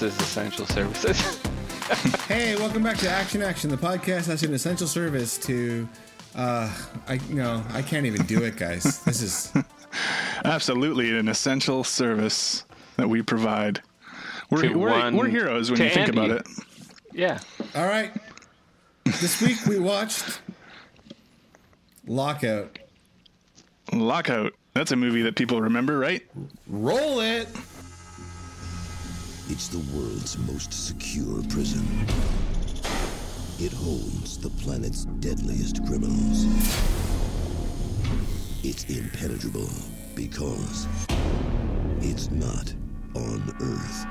Yes, this is essential services. Hey, welcome back to Action Action, the podcast that's an essential service to. Uh, I no, I can't even do it, guys. This is Absolutely an essential service that we provide. We're, we're, one- we're heroes when you think Andy. about it. yeah. all right. This week we watched Lockout. Lockout. That's a movie that people remember, right? Roll it. It's the world's most secure prison. It holds the planet's deadliest criminals. It's impenetrable because it's not on Earth.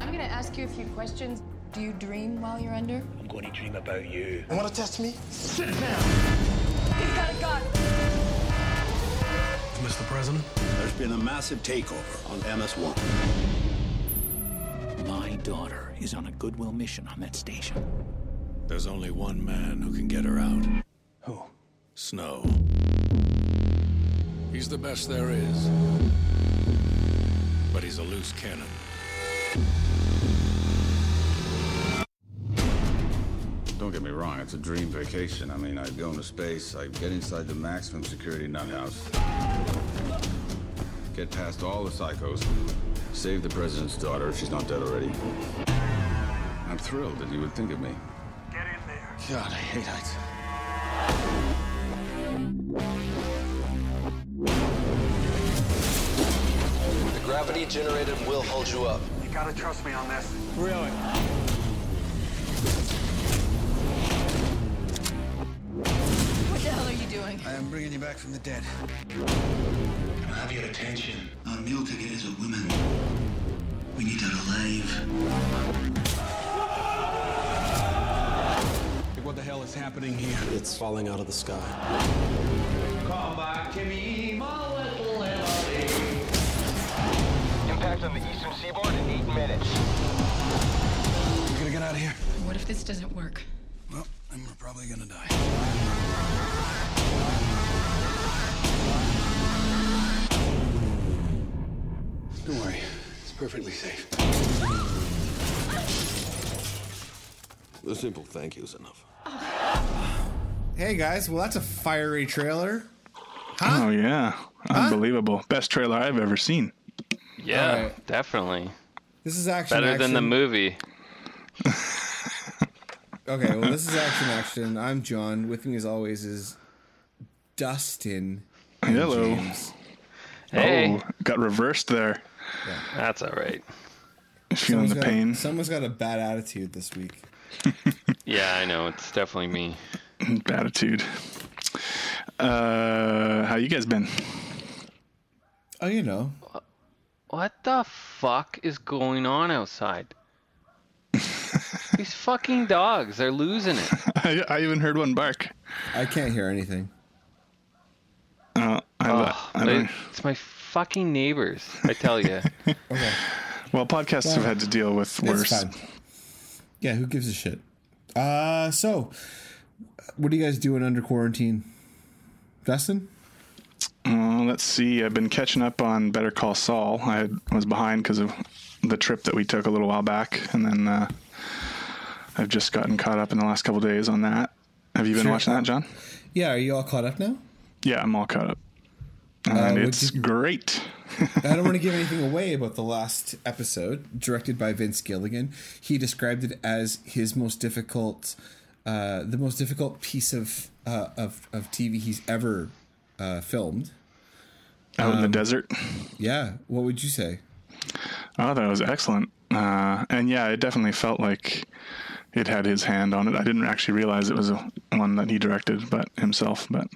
I'm gonna ask you a few questions. Do you dream while you're under? I'm going to dream about you. You want to test me? Sit down! He's got a gun! Mr. President? There's been a massive takeover on MS-1. My daughter is on a goodwill mission on that station. There's only one man who can get her out. Who? Snow. He's the best there is. But he's a loose cannon. Don't get me wrong, it's a dream vacation. I mean, I'd go into space, I'd get inside the maximum security nut house, get past all the psychos, save the president's daughter if she's not dead already. I'm thrilled that you would think of me. Get in there. God, I hate heights. The gravity generated will hold you up. You gotta trust me on this. Really? Doing? I am bringing you back from the dead. Can I have your attention? Our meal ticket is a woman. We need her alive. What the hell is happening here? It's falling out of the sky. Come back to me, my little Emily. Impact on the eastern seaboard in eight minutes. We're gonna get out of here. What if this doesn't work? Well, then we're probably gonna die. Don't worry. It's perfectly safe. A simple thank you is enough. Hey guys, well that's a fiery trailer. Huh? Oh, yeah. Unbelievable. Best trailer I've ever seen. Yeah, Alright. definitely. This is action. Better than the movie. Okay, well this is action action. I'm John. With me as always is Dustin. and Hello. James. Hey, Oh, got reversed there. That's all right. Feeling the got, pain. Someone's got a bad attitude this week. Yeah, I know. It's definitely me. bad Attitude. Uh, how you guys been? Oh, you know. What the fuck is going on outside? These fucking dogs, they're losing it. I, I even heard one bark. I can't hear anything. Uh, I, Oh, I don't, it's my fucking neighbors, I tell you. Okay. well, podcasts have had to deal with worse. Yeah, who gives a shit? Uh so what are you guys doing under quarantine? Dustin? Uh, let's see. I've been catching up on Better Call Saul. I had, was behind because of the trip that we took a little while back, and then uh, I've just gotten caught up in the last couple days on that. Have you been Sure. watching that, John? Yeah, are you all caught up now? Yeah, I'm all caught up, and Uh, it's you- great. I don't want to give anything away about the last episode, directed by Vince Gilligan. He described it as his most difficult, uh, the most difficult piece of uh, of of TV he's ever uh, filmed. Out Um, in the desert. Yeah, what would you say? Oh, that was excellent. Uh, and yeah, it definitely felt like it had his hand on it. I didn't actually realize it was a, one that he directed, but himself. But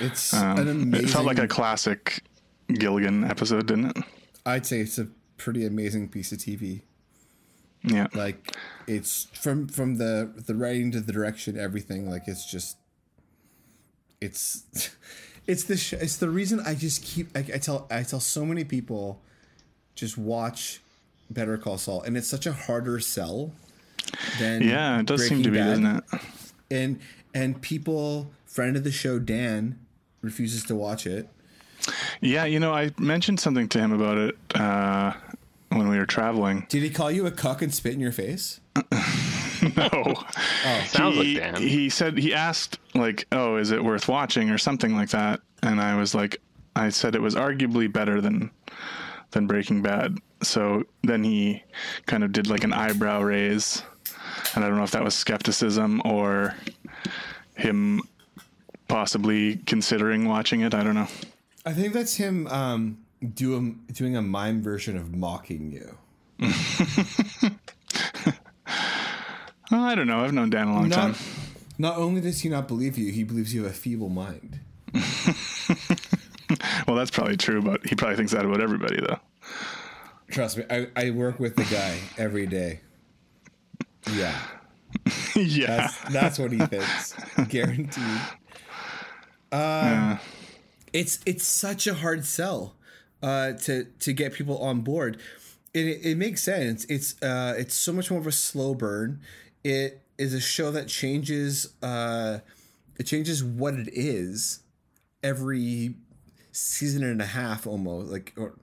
It's um, an amazing. it felt like a classic Gilligan episode, didn't it? I'd say it's a pretty amazing piece of TV. Yeah. Like it's from from the the writing to the direction, everything. Like it's just, it's, it's the sh- it's the reason I just keep I, I tell I tell so many people, just watch Better Call Saul, and it's such a harder sell than Yeah, it does seem to Breaking be, Bad. doesn't it? And and people, friend of the show Dan, refuses to watch it. Yeah, you know, I mentioned something to him about it uh, when we were traveling. Did he call you a cuck and spit in your face? no. Oh, Sounds he, like Dan. He said he asked like, "Oh, is it worth watching?" or something like that, and I was like, I said it was arguably better than than Breaking Bad. So then he kind of did like an eyebrow raise, and I don't know if that was skepticism or him possibly considering watching it. I don't know. I think that's him um, doing doing a mime version of mocking you. Well, I don't know. I've known Dan a long Not, time. not only does he not believe you, he believes you have a feeble mind. Well, that's probably true, but he probably thinks that about everybody, though. Trust me, I, I work with the guy every day. Yeah, yeah. that's that's what he thinks, guaranteed. Um, it's it's such a hard sell uh, to to get people on board. It, it, it makes sense. It's uh, it's so much more of a slow burn. It is a show that changes uh, it changes what it is every season and a half almost like or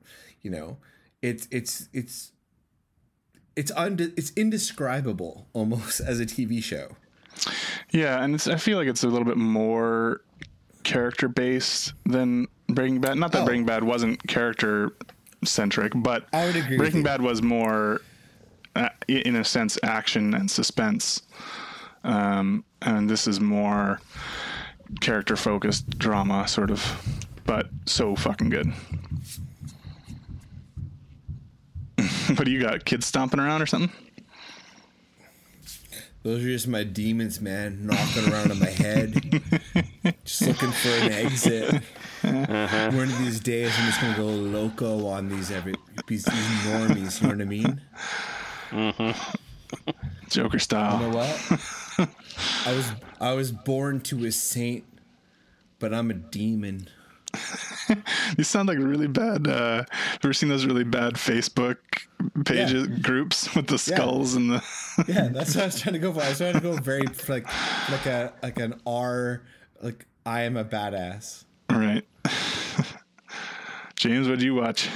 you know it's it's it's it's und- it's indescribable almost as a TV show. Yeah, and it's, I feel like it's a little bit more character based than Breaking Bad. Not that Oh. Breaking Bad wasn't character centric, but I would agree Breaking. Bad was more, uh, in a sense, action and suspense, um, and this is more character focused drama, sort of. But so fucking good. what do you got? Kids stomping around or something? Those are just my demons, man, knocking around in my head, just looking for an exit. Uh-huh. One of these days, I'm just gonna go loco on these every these, these normies. You know what I mean? Mm-hmm. Joker style. You know what? I was I was born to a saint, but I'm a demon. You sound like really bad. Uh, have you ever seen those really bad Facebook pages groups with the skulls and the? Yeah, that's what I was trying to go for. I was trying to go very like like a like an R like I am a badass. right. James, what do you watch?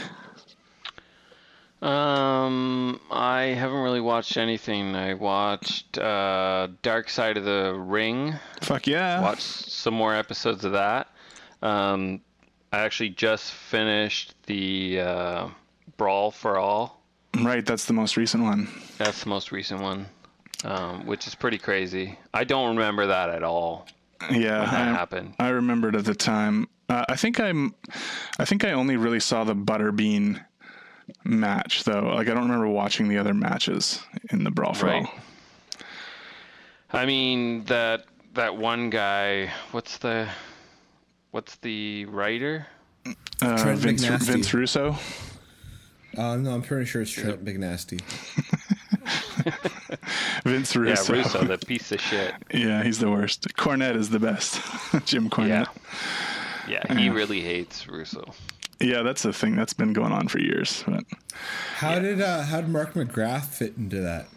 Um, I haven't really watched anything. I watched uh, Dark Side of the Ring. Fuck yeah. Watched some more episodes of that. Um, I actually just finished the uh, Brawl for All. Right, that's the most recent one. That's the most recent one, um, which is pretty crazy. I don't remember that at all. Yeah, that I, happened. I remembered at the time. Uh, I think I'm. I think I only really saw the Butterbean match though. Like I don't remember watching the other matches in the Brawl for Right. All. I mean that that one guy. What's the what's the writer? Uh, Trent Vince, McNasty. Vince Russo. Uh, no, I'm pretty sure it's Trent Big Nasty. Vince Russo. Yeah, Russo, the piece of shit. Yeah, he's the worst. Cornette is the best. Jim Cornette. Yeah, yeah he really hates Russo. Yeah, that's a thing that's been going on for years. But How did uh, how did Mark McGrath fit into that?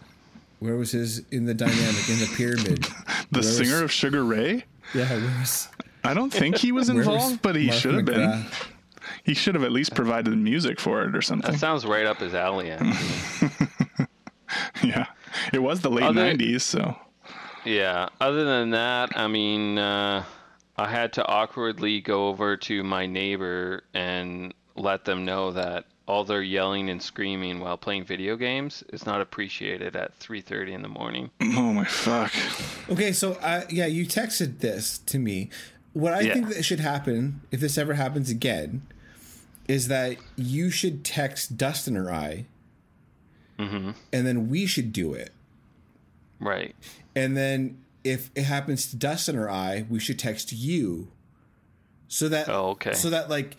Where was his in the dynamic in the pyramid? the Where was- singer of Sugar Ray. Yeah, where was, I don't think he was involved, but he should have been. He should have at least provided the music for it or something. That sounds right up his alley. Yeah, it was the late Other- '90s, so yeah. Other than that, I mean, uh, I had to awkwardly go over to my neighbor and let them know that all their yelling and screaming while playing video games is not appreciated at 3:30 in the morning. oh my fuck. Okay, so uh, yeah, you texted this to me. What I Yeah. think that should happen if this ever happens again is that you should text Dustin or I, Mm-hmm. and then we should do it. Right. And then if it happens to Dustin or I, we should text you, so that Oh, okay. so that like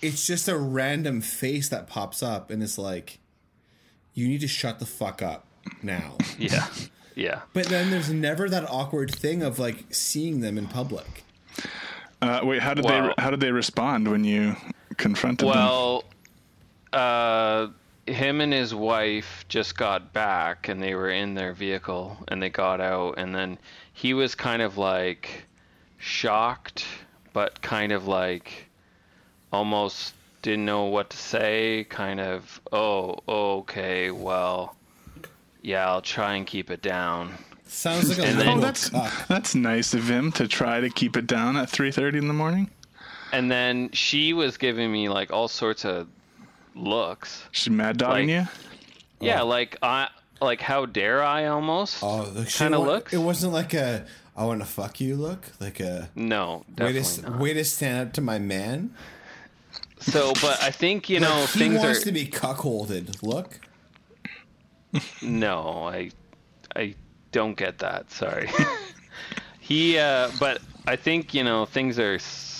it's just a random face that pops up, and it's like you need to shut the fuck up now. Yeah. Yeah. But then there's never that awkward thing of like seeing them in public. Uh, wait, how did Wow. they how did they respond when you confronted them? Well, uh, him and his wife just got back, and they were in their vehicle, and they got out, and then he was kind of like shocked, but kind of like almost didn't know what to say. Kind of, oh, okay, well, yeah, I'll try and keep it down. Sounds like a And little then- Oh, that's cock. that's nice of him to try to keep it down at 3:30 in the morning. And then she was giving me like all sorts of looks. She mad dogging Like- you. Yeah, like I like how dare I almost Oh, the kind of wa- looks. It wasn't like a I want to fuck you look, like a no, way definitely to not. way to stand up to my man. So, but I think you know Like, he things wants are to be cuckolded. Look, no, I I don't get that. Sorry. he, uh, but I think you know things are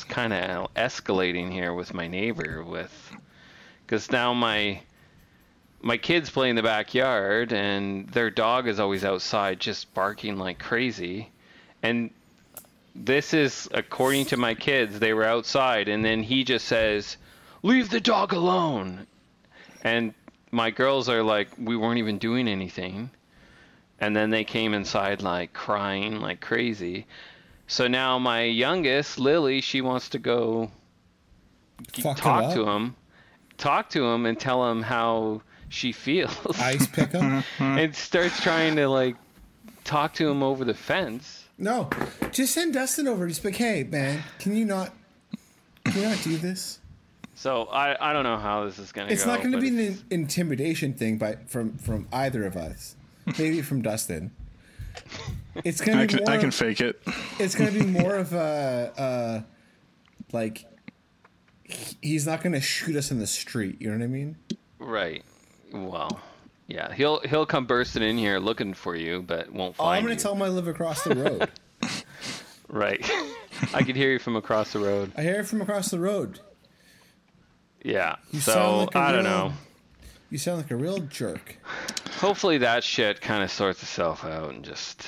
kind of escalating here with my neighbor with because now my my kids play in the backyard and their dog is always outside just barking like crazy and this is according to my kids they were outside and then he just says leave the dog alone and my girls are like we weren't even doing anything and then they came inside like crying like crazy so now my youngest lily she wants to go Fuck talk to him talk to him and tell him how she feels ice pick him. and starts trying to like talk to him over the fence no, just send Dustin over. Just be like, hey man, can you not? Can you not do this? so i i don't know how this is gonna It's go not going to be an intimidation thing by from from either of us. Maybe from Dustin. It's gonna I be can more. I can fake it. it's gonna be more of a uh, like he's not gonna shoot us in the street. You know what I mean? right well yeah he'll he'll come bursting in here looking for you but won't Oh, find I'm gonna you tell him I live across the road. right i could hear you from across the road I hear it from across the road. yeah You so sound like a i don't real- know You sound like a real jerk. hopefully that shit kind of sorts itself out and just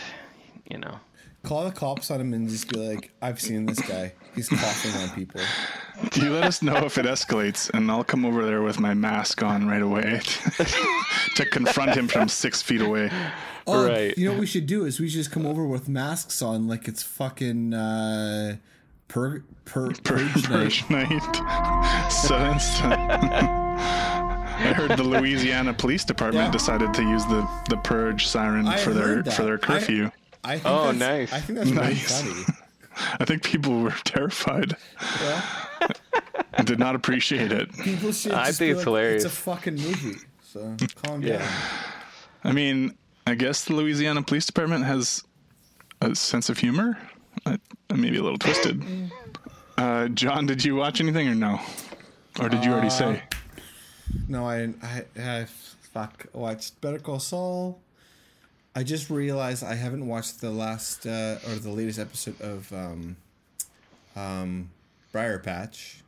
you know Call the cops on him and just be like, "I've seen this guy. He's coughing on people." Do you let us know if it escalates, and I'll come over there with my mask on right away to confront him from six feet away. Oh, Right. You know what we should do is we should just come over with masks on, like it's fucking uh, pur- pur- purge night. Purge night. so instant. I heard the Louisiana Police Department Yeah. decided to use the, the purge siren I for their that. for their curfew. I think Oh, that's, nice. I think that's really Nice. funny. I, think people were terrified Yeah. did not appreciate it. People should. I think be it's like, hilarious. It's a fucking movie. So calm Yeah. down. I mean, I guess the Louisiana Police Department has a sense of humor. Uh, maybe a little twisted. Uh, John, did you watch anything or no? Or did you already Uh, say? No, I, I, I fuck watched Better Call Saul. I just realized I haven't watched the last uh, or the latest episode of um, um, Briar Patch.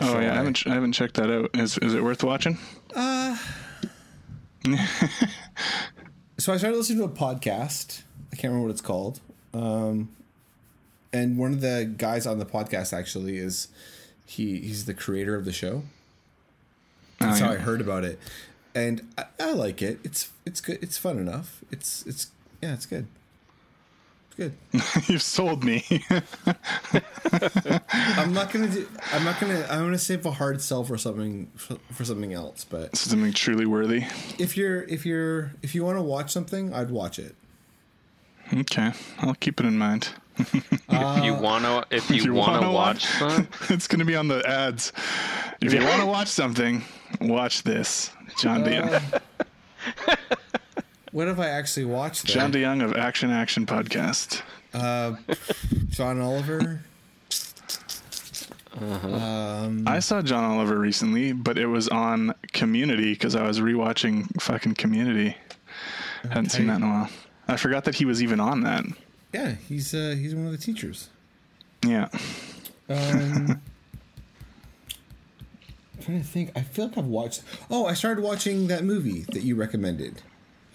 Oh so yeah, I I- haven't I haven't checked that out. Is is it worth watching? So I started listening to a podcast. I can't remember what it's called. Um, and one of the guys on the podcast actually is he he's the creator of the show. Oh, That's Oh, how I heard about it, and I, I like it. It's it's good. It's fun enough. It's it's yeah, it's good. It's good. You've sold me. I'm not gonna do. I'm not gonna. I'm gonna save a hard sell for something for, for something else. But Something truly worthy. if you're if you're if you want to watch something, I'd watch it. Okay, I'll keep it in mind. if you uh, wanna if you, wanna, wanna watch some it's going to be on the ads. If you want to watch something, watch this. John DeYoung. Uh, what have I actually watched? There? John DeYoung of Action Action Podcast. Uh, John Oliver. Uh-huh. Um, I saw John Oliver recently, but it was on Community because I was rewatching fucking Community. Uh, Hadn't seen that in a while. I forgot that he was even on that. Yeah, he's uh, he's one of the teachers. Yeah. Um, I'm trying to think. I feel like I've watched. Oh, I started watching that movie that you recommended,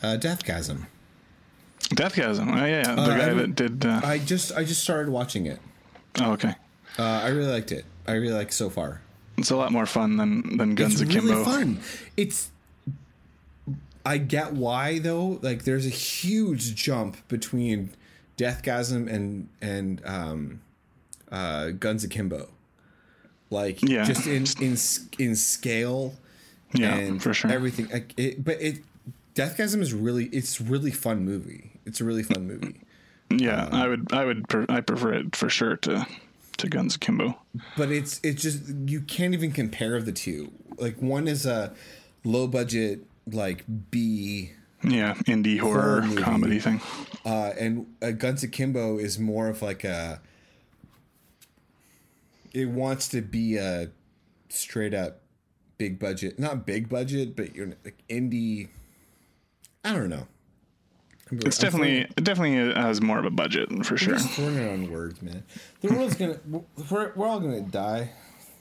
uh, Deathgasm. Deathgasm. Oh, yeah, yeah. The Uh, guy I- that did. Uh, I just I just started watching it. oh, okay. Uh, I really liked it. I really like so far. It's a lot more fun than, than Guns of Kimbo. it's Akimbo. really fun. It's. I get why though. Like, there's a huge jump between Deathgasm and and um, uh, Guns Akimbo. like Yeah. just in in in scale. Yeah, and for sure. Everything, like it, but it, Deathgasm is really it's really fun movie. It's a really fun movie. Yeah, I would I would pre- I prefer it for sure to to Guns Akimbo. but it's it's just you can't even compare the two. Like one is a low budget like B Yeah, indie horror, movie. comedy thing. uh, and uh, Guns Akimbo is more of like a. It wants to be a straight up big budget, not big budget, but you're like indie. I don't know. I'm It's I'm definitely throwing- it definitely has more of a budget for sure. just throwing on words, man. The world's gonna. We're, we're all gonna die.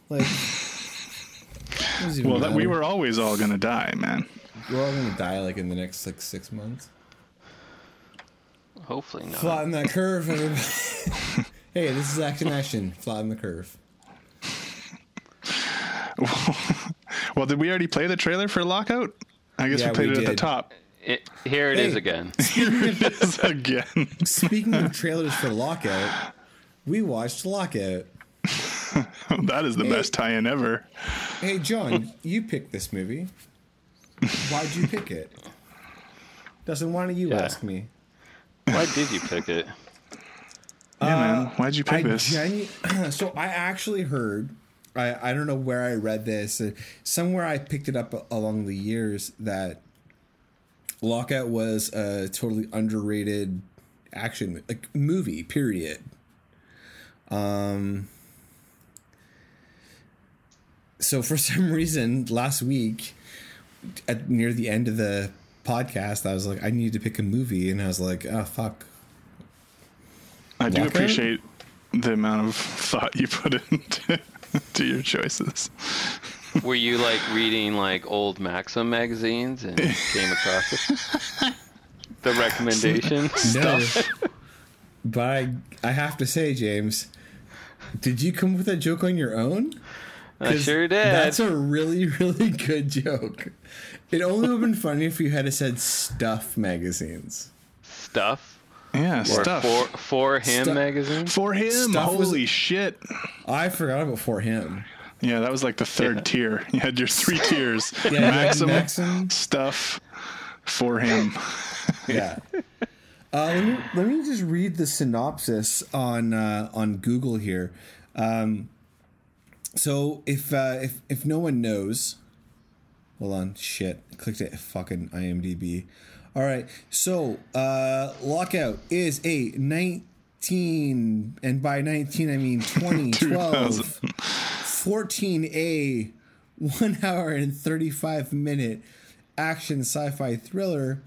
Like. what does it Well, that, we were always all gonna die, man. We're all gonna die like in the next like six months. Hopefully not. Flatten that curve, everybody. hey, this is action action. Flatten the curve. Well, did we already play the trailer for Lockout? I guess Yeah, we played we it at the top. It, here it is Hey. again. It is again. Speaking of trailers for Lockout, we watched Lockout. that is the Hey. best tie-in ever. Hey, John, you picked this movie. Why'd you pick it? Dustin, why don't you Yeah. ask me? Why did you pick it? Yeah, man. Why'd you pick I this? genu- so I actually heard. I, I don't know where I read this. uh, Somewhere I picked it up along the years that Lockout was a totally underrated action like movie. Period. Um. So for some reason, last week, at near the end of the podcast, I was like, I need to pick a movie, and I was like, oh fuck, I do Lockout? appreciate the amount of thought you put into to your choices. Were you like reading like old Maxim magazines and came across it? the recommendation No. stuff? But I, I have to say, James, did you come up with that joke on your own? I 'Cause sure did. That's a really, really good joke. It only would have been funny if you had said stuff magazines. stuff. Yeah, Or stuff. for for him Stuff. magazine. For him, Stuff was- holy shit. I forgot about for him. Yeah, that was like the third tier. You had your three tiers. Yeah, you had Maxim, Maxim. stuff, for him. Yeah. Uh, let, me, let me just read the synopsis on uh, on Google here. Um, so if uh, if if no one knows, hold on, shit, clicked it. Fucking IMDb. All right, so uh, Lockout is a nineteen, and by nineteen I mean 2012, 14A, one hour and thirty five minute action sci-fi thriller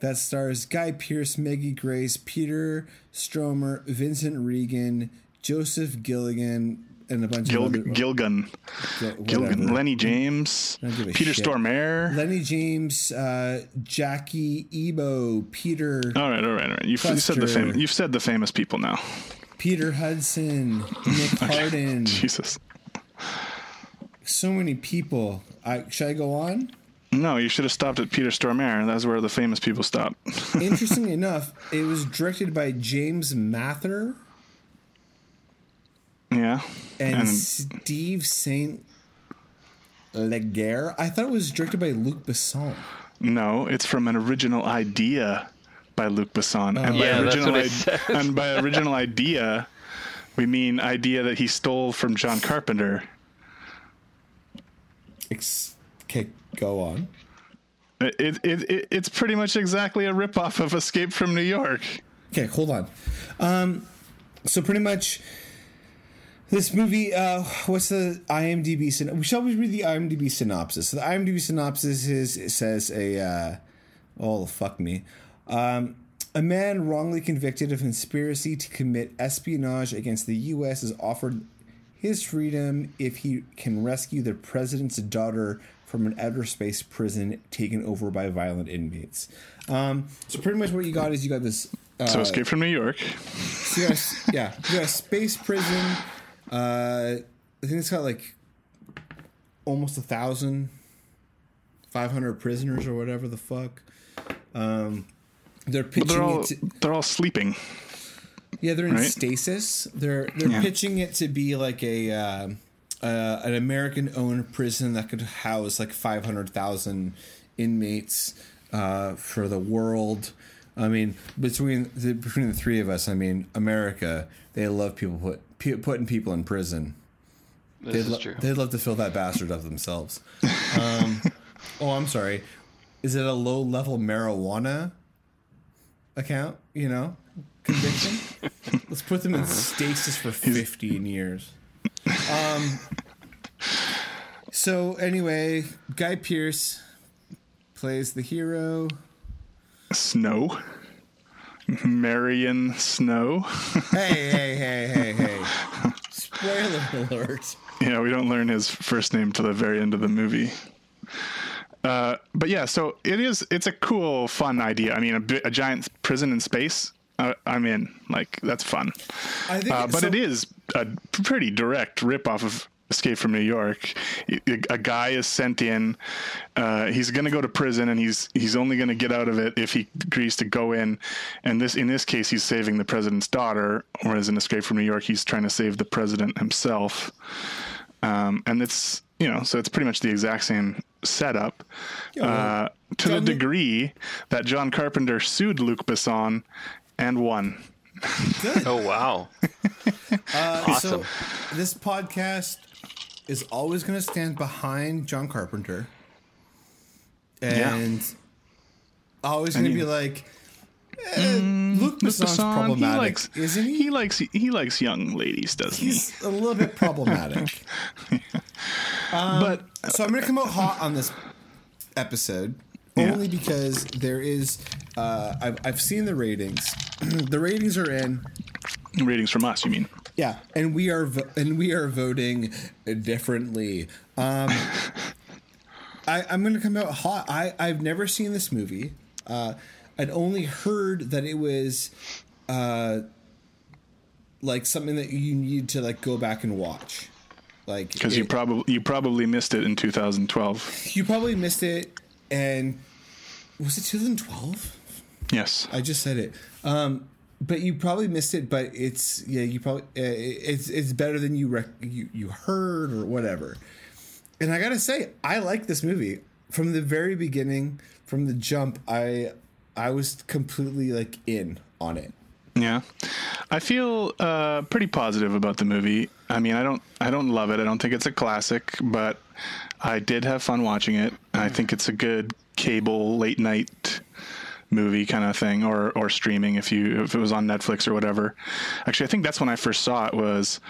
that stars Guy Pearce, Maggie Grace, Peter Stromer, Vincent Regan, Joseph Gilligan, and a bunch Gil- of other Gilgun. Gilgun. Lenny James. Give a Peter shit. Stormare. Lenny James, uh, Jackie Ebo, Peter all right, all right, all right. You've, you said the Custer. fam- you've said the famous people now. Peter Hudson, Nick Harden. Jesus. So many people. I should I go on? No, you should have stopped at Peter Stormare. That's where the famous people stop. Interestingly enough, it was directed by James Mather yeah. and, Steve Saint Leger. I thought it was directed by Luc Besson. No, it's from an original idea by Luc Besson. and, by Oh. Yeah, original i- and by original idea, we mean idea that he stole from John Carpenter. Ex- okay, go on. It, it, it- it's pretty much exactly a ripoff of Escape from New York. Okay, hold on. Um, so pretty much, this movie. Uh, what's the IMDb? Syn- shall we read the IMDb synopsis? So the IMDb synopsis is it says a. Uh, oh fuck me. Um, a man wrongly convicted of conspiracy to commit espionage against the U.S. is offered his freedom if he can rescue the president's daughter from an outer space prison taken over by violent inmates. Um, so pretty much what you got is you got this. Uh, So Escape from New York. so you got yeah, you got a space prison. Uh, I think it's got like almost a thousand, five hundred prisoners or whatever the fuck. Um, they're pitching they're all it. To, they're all sleeping. yeah, they're in right? stasis. They're they're Yeah. pitching it to be like a uh, uh, an American-owned prison that could house like five hundred thousand inmates uh, for the world. I mean, between the, between the three of us, I mean, America, they love people put putting people in prison. This they'd is lo- true. They'd love to fill that bastard up themselves. Um, oh, I'm sorry. Is it a low-level marijuana account? You know, conviction. Let's put them in stasis for 15 years. Um. So anyway, Guy Pearce plays the hero. Snow. Marion Snow. Hey, hey, hey, hey! Spoiler alert. Yeah, we don't learn his first name till the very end of the movie. Uh, but yeah, so it is. It's a cool, fun idea. I mean, a, a giant prison in space. Uh, I'm in. Like that's fun. Think Uh, but so- it is a pretty direct rip off of Escape from New York. A a guy is sent in. Uh, he's going to go to prison, and he's he's only going to get out of it if he agrees to go in. And this in this case, he's saving the president's daughter, whereas in Escape from New York, he's trying to save the president himself. Um, and it's you know, so it's pretty much the exact same setup. Yeah, uh, to the John- degree that John Carpenter sued Luc Besson and won. Oh wow. Uh, Awesome. So this podcast is always going to stand behind John Carpenter, and always going to be like, eh, Luc Besson's problematic, he likes, isn't he? He likes he likes young ladies, doesn't he? He's a little bit problematic. Um, But- so I'm going to come out hot on this episode only because there is. Uh, I've I've seen the ratings. the ratings are in. Ratings from us, you mean? Yeah, and we are vo- and we are voting differently. Um, I, I'm going to come out hot. I I've never seen this movie. Uh, I'd only heard that it was uh, like something that you need to like go back and watch. Like Because you probably you probably missed it in 2012. you probably missed it, and was it 2012? Yes. I just said it. Um, but you probably missed it. But it's yeah, you probably uh, it's it's better than you rec- you you heard or whatever. And I gotta say, I like this movie from the very beginning, from the jump. I I was completely like in on it. Yeah, I feel uh, pretty positive about the movie. I mean, I don't, I don't love it. I don't think it's a classic, but I did have fun watching it. I think it's a good cable late night movie kind of thing, or or streaming if you if it was on Netflix or whatever. Actually, I think that's when I first saw it was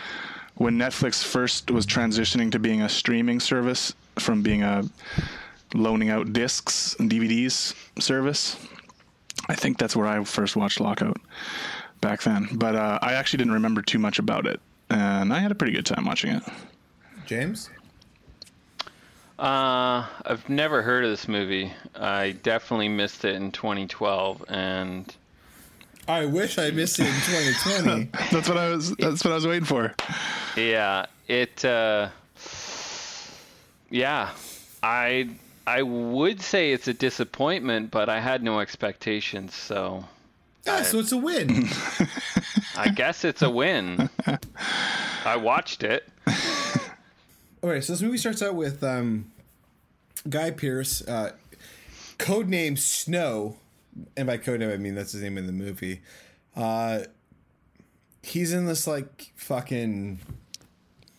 when Netflix first was transitioning to being a streaming service from being a loaning out discs and DVDs service. I think that's where I first watched Lockout back then. But uh, I actually didn't remember too much about it, and I had a pretty good time watching it. James, Uh, I've never heard of this movie. I definitely missed it in 2012, and I wish I missed it in 2020. that's what I was. That's what I was waiting for. yeah, it. Uh, yeah, I I would say it's a disappointment, but I had no expectations, so yeah, so it's a win. I guess it's a win. I watched it. Okay, so this movie starts out with um, Guy Pearce, uh, codename Snow, and by codename I mean that's his name in the movie. Uh, he's in this like fucking.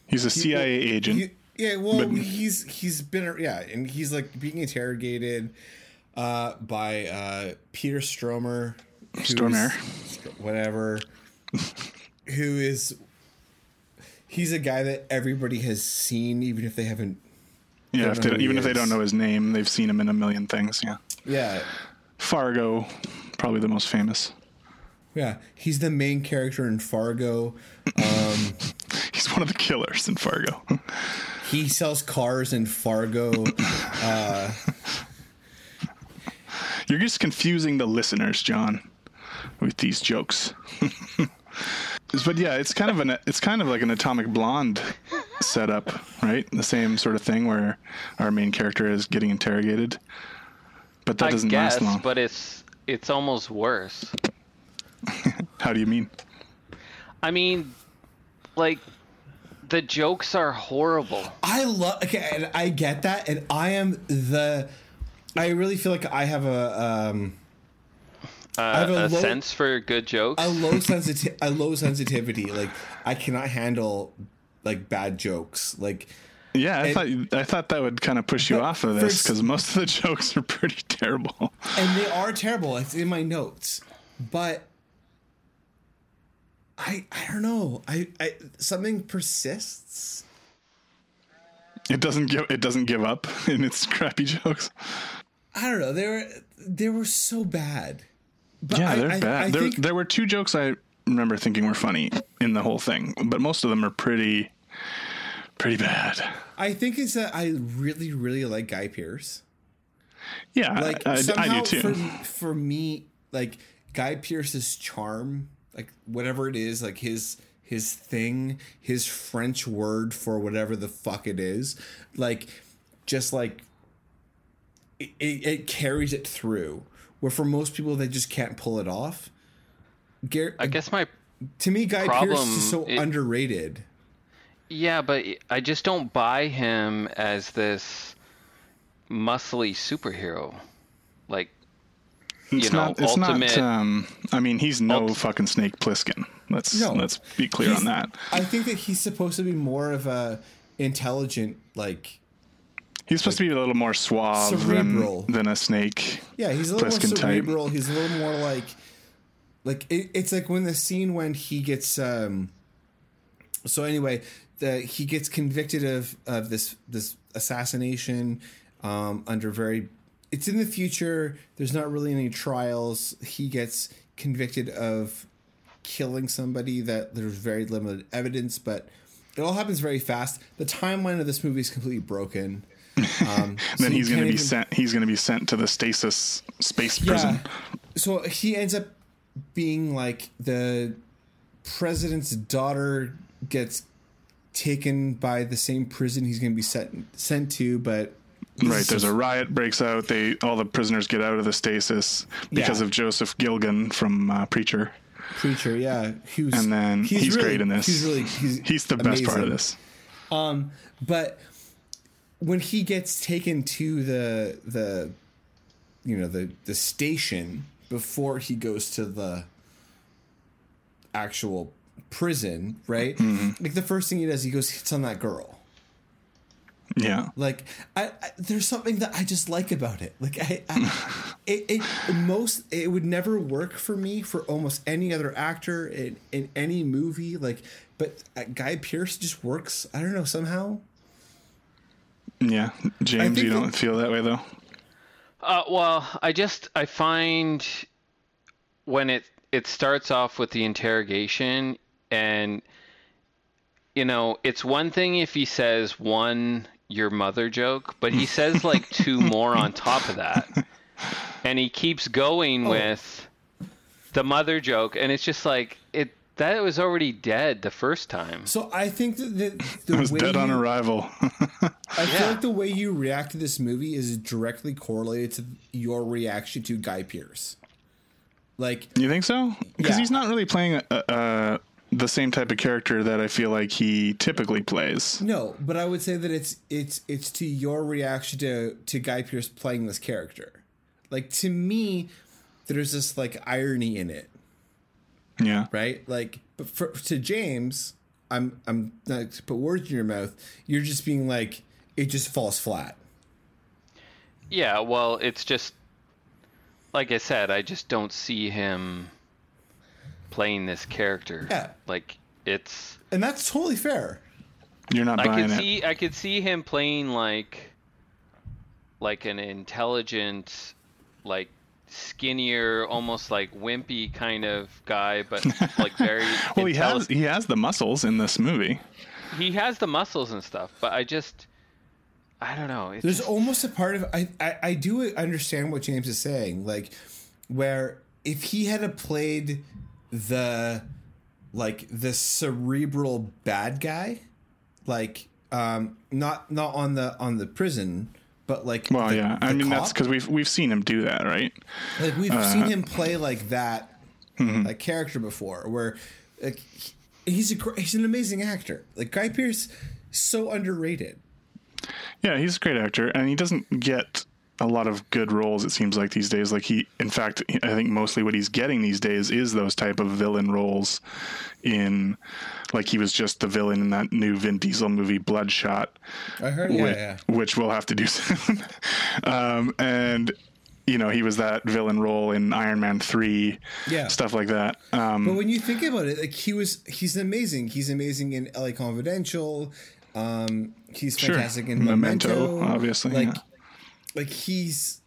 He's a CIA agent. he- yeah, well, But- he's he's been yeah, and he's like being interrogated uh, by uh, Peter Stromer, Stormare. whatever, who is. He's a guy that everybody has seen, even if they haven't yeah, if they, even if they don't know his name, they've seen him in a million things. Yeah, Yeah, Fargo, probably the most famous. yeah. He's the main character in Fargo. Um, He's one of the killers in Fargo. he sells cars in Fargo. Uh, You're just confusing the listeners, John, with these jokes. But yeah, it's kind of an it's kind of like an Atomic Blonde setup, right? The same sort of thing where our main character is getting interrogated, but that I doesn't guess, last long. but it's it's almost worse. How do you mean? I mean, like the jokes are horrible. I love. Okay, and I get that, and I am the. I really feel like I have a. Um, I have Uh, a a low- sense for good jokes. a low sensitivity. a low sensitivity. Like I cannot handle like bad jokes. Like Yeah, I And- thought I thought that would kind of push you off of this because most of the jokes are pretty terrible. and they are terrible. It's in my notes, but I I don't know. I I something persists. It doesn't give it doesn't give up in its crappy jokes. I don't know. They were they were so bad. But yeah, they're I- bad. I there, think- there were two jokes I remember thinking were funny in the whole thing, but most of them are pretty, pretty bad. I think it's that I really really like Guy Pearce. Yeah, Like I, somehow do too. For, for me, like Guy Pearce's charm, like whatever it is, like his his thing, his French word for whatever the fuck it is, like just like it, it, it carries it through. Where for most people they just can't pull it off. Gar- I guess my to me, Guy Pearce is so i- underrated. yeah, but I just don't buy him as this muscly superhero. Like It's you know, not. It's ultimate. not. Um, I mean, he's no Ult- fucking Snake Plissken. Let's No. let's be clear He's- on that. I think that he's supposed to be more of a intelligent, like He's supposed to be a little more suave Cerebral. than than a snake. Yeah, he's a little more type. cerebral. He's a little more like, like it, it's like when the scene when he gets. um So anyway, the he gets convicted of of this this assassination um under very. It's in the future. There's not really any trials. He gets convicted of killing somebody that there's very limited evidence, but it all happens very fast. The timeline of this movie is completely broken. Um, then you he's going to be even- sent. He's going to be sent to the stasis space prison. so he ends up being like the president's daughter gets taken by the same prison he's going to be sent sent to, but Right, there's a riot breaks out. They all the prisoners get out of the stasis because Yeah. of Joseph Gilgun from uh, Preacher, preacher, yeah, who's and then he's, really- great in this. He's really he's, he's the best part of this. Um, but when he gets taken to the the you know the the station before he goes to the actual prison, right? Mm-hmm. Like the first thing he does, he goes hits on that girl. Yeah, Like I, I there's something that I just like about it. Like I, I it, it most it would never work for me for almost any other actor in in any movie. Like, but uh, Guy Pearce just works. I don't know somehow. Yeah. James, you don't that- feel that way though. Uh, well, I just I find when it it starts off with the interrogation and you know it's one thing if he says one your mother joke, but he says like two more on top of that, and he keeps going Oh. with the mother joke, and it's just like it that was already dead the first time. So I think that the, the It was way dead on arrival. I feel like the way you react to this movie is directly correlated to your reaction to Guy Pearce. Like you think so? Because Yeah. he's not really playing uh, uh, the same type of character that I feel like he typically plays. no, but I would say that it's it's it's to your reaction to to Guy Pearce playing this character. Like to me, there's this like irony in it, Yeah, right? Like, but for, to James, I'm I'm not to put words in your mouth. You're just being like it just falls flat. Yeah, well, it's just like I said, I just don't see him playing this character. Yeah. Like it's And that's totally fair. you're not I buying could it. see I could see him playing like like an intelligent like skinnier almost like wimpy kind of guy but like very well, he has he has the muscles in this movie. he has the muscles and stuff but I just I don't know it's There's just- almost a part of I, I I do understand what James is saying, like where if he had have played the like the cerebral bad guy, like um not not on the on the prison, but like Well, the- yeah. I the mean, that's because we've we've seen him do that, right? like we've uh, seen him play like that Mm-hmm. like character before, where like he's a he's an amazing actor. Like Guy Pearce, so underrated. Yeah, he's a great actor, and he doesn't get a lot of good roles. It seems like these days. Like he, in fact, I think mostly what he's getting these days is those type of villain roles. In, like he was just the villain in that new Vin Diesel movie Bloodshot. I heard, which, yeah. which we'll have to do soon. um, and you know, he was that villain role in Iron Man three. Yeah. stuff like that. Um, But when you think about it, like he was, he's amazing. He's amazing in LA Confidential. Um, he's Sure. fantastic in Memento, Memento, obviously, Like, yeah. Like he's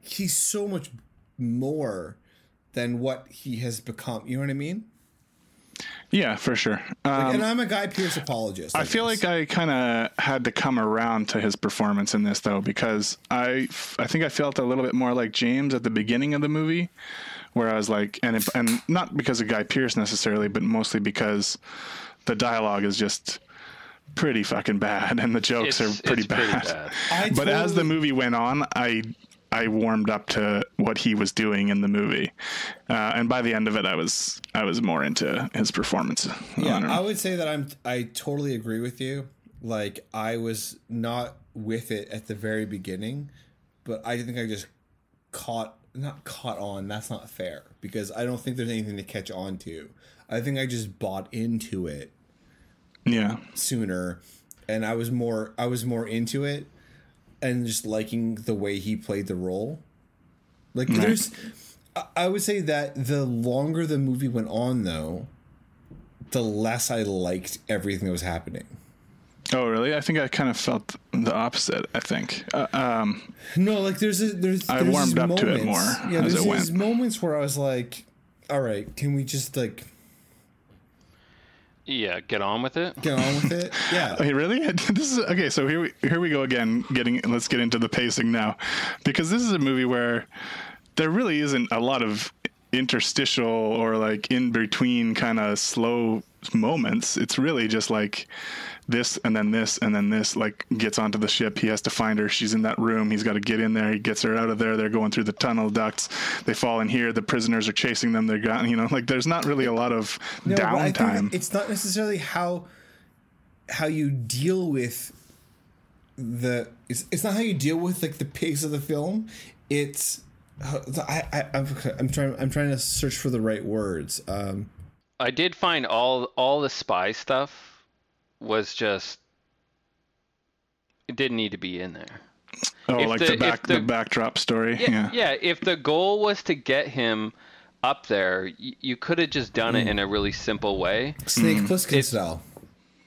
he's so much more than what he has become. You know what I mean? yeah, for sure. Like, Um, and I'm a Guy Pearce apologist. I feel like I kind of had to come around to his performance in this though because I I think I felt a little bit more like James at the beginning of the movie where I was like and it, and not because of Guy Pearce necessarily but mostly because the dialogue is just pretty fucking bad and the jokes It's- are pretty it's pretty bad. bad. I but as the movie went on, I I warmed up to what he was doing in the movie, uh, and by the end of it, I was I was more into his performance. Yeah, don't. I would say that I'm. I totally agree with you. Like I was not with it at the very beginning, but I think I just caught not caught on. That's not fair because I don't think there's anything to catch on to. I think I just bought into it yeah. sooner, and I was more. I was more into it, and just liking the way he played the role. Like there's, I- I would say that the longer the movie went on, though, the less I liked everything that was happening. Oh, really? I think I kind of felt the opposite. I think. Uh, um, No, like there's a, there's I there's warmed these up to it more Yeah, as there's it these went. moments where I was like, "All right, can we just like Yeah, get on with it. get on with it?" Yeah, Okay, really? This is okay. So here we here we go again. Getting let's get into the pacing now, because this is a movie where there really isn't a lot of interstitial or like in between kind of slow moments. It's really just like this and then this and then this. Like gets onto the ship. He has to find her. She's in that room. He's got to get in there. He gets her out of there. They're going through the tunnel ducts. They fall in here. The prisoners are chasing them. They're gone. You know, like there's not really a lot of No, but downtime. It's not necessarily how how you deal with the. It's, it's not how you deal with like the pace of the film. It's I, I I'm, I'm trying I'm trying to search for the right words. Um, I did find all all the spy stuff was just it didn't need to be in there. Oh, If like the- the, back the, the- backdrop story. Yeah, Yeah. yeah. If the goal was to get him up there, y- you could have just done it Mm. in a really simple way. Snake Hmm. Plissken style.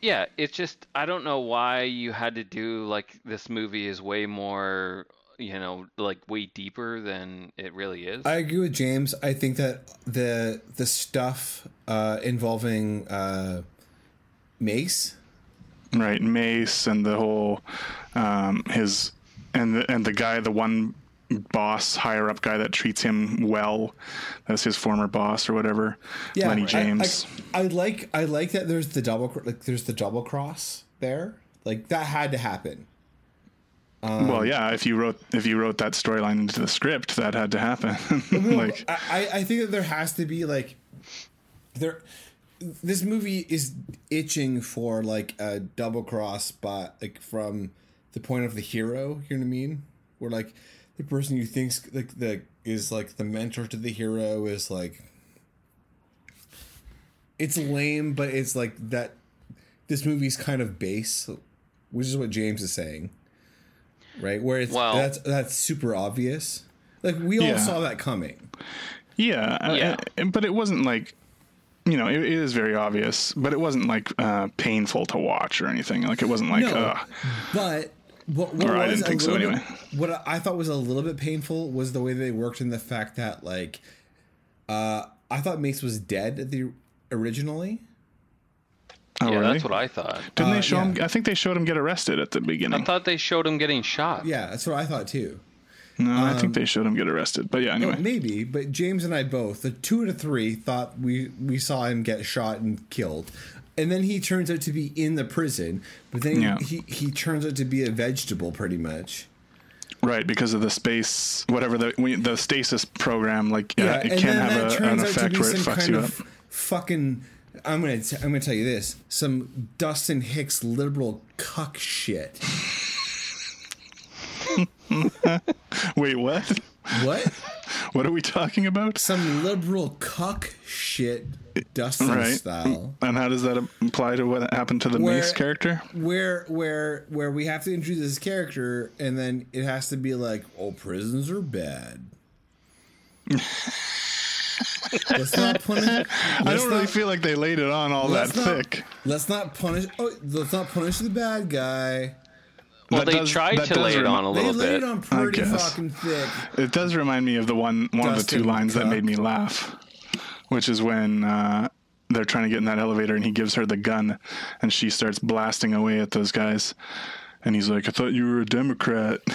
Yeah, it's just I don't know why you had to do like this movie is way more, you know, like way deeper than it really is. I agree with James. I think that the the stuff uh, involving uh, Mace. Right, Mace and the whole um, his and the and the guy, the one boss higher up guy that treats him well, that's his former boss or whatever. yeah, Lenny I- James. I, I like I like that there's the double like there's the double cross there. Like that had to happen. Um, well, yeah, if you wrote if you wrote that storyline into the script, that had to happen. like, I, I- I think that there has to be like there this movie is itching for like a double cross but like from the point of the hero, you know what I mean? Where like the person you think's like the is like the mentor to the hero is like it's lame, but it's like that this movie's kind of base, which is what James is saying. Right? Where it's Well- that's that's super obvious. Like we all Yeah. saw that coming. yeah, uh, Yeah. uh, but it wasn't like. You know, it, it is very obvious, but it wasn't like uh, painful to watch or anything. Like it wasn't like, No. ugh. But what, what Or I didn't think so little anyway. bit- what I thought was a little bit painful was the way they worked in the fact that like uh I thought Mace was dead at the originally. Oh, yeah, really? that's what I thought. Didn't Uh, they show yeah. him? I think they showed him get arrested at the beginning. I thought they showed him getting shot. Yeah, that's what I thought too. No, I think um, they showed him get arrested. But yeah, anyway. maybe, but James and I both, the two of three, thought we we saw him get shot and killed, and then he turns out to be in the prison. But then Yeah. he he turns out to be a vegetable, pretty much. Right, because of the space, whatever the the stasis program, like uh, yeah, it can have a, an effect where it fucks you up. fucking I'm gonna t- I'm gonna tell you this: some Dustin Hicks liberal cuck shit. Wait, what? What? What are we talking about? Some liberal cuck shit, Dustin Right. style. And how does that apply to what happened to the Where- Mace character? Where where where we have to introduce this character, and then it has to be like, "Oh, prisons are bad." let's not punish. I let's don't really not- feel like they laid it on all that not- thick. Let's not punish. Oh, let's not punish the bad guy. Well, That they does- tried to does lay it on a They little laid bit. it on pretty guess. fucking thick. It does remind me of the one one of the two Dustin lines that made me laugh, which is when uh, they're trying to get in that elevator and he gives her the gun, and she starts blasting away at those guys, and he's like, "I thought you were a Democrat."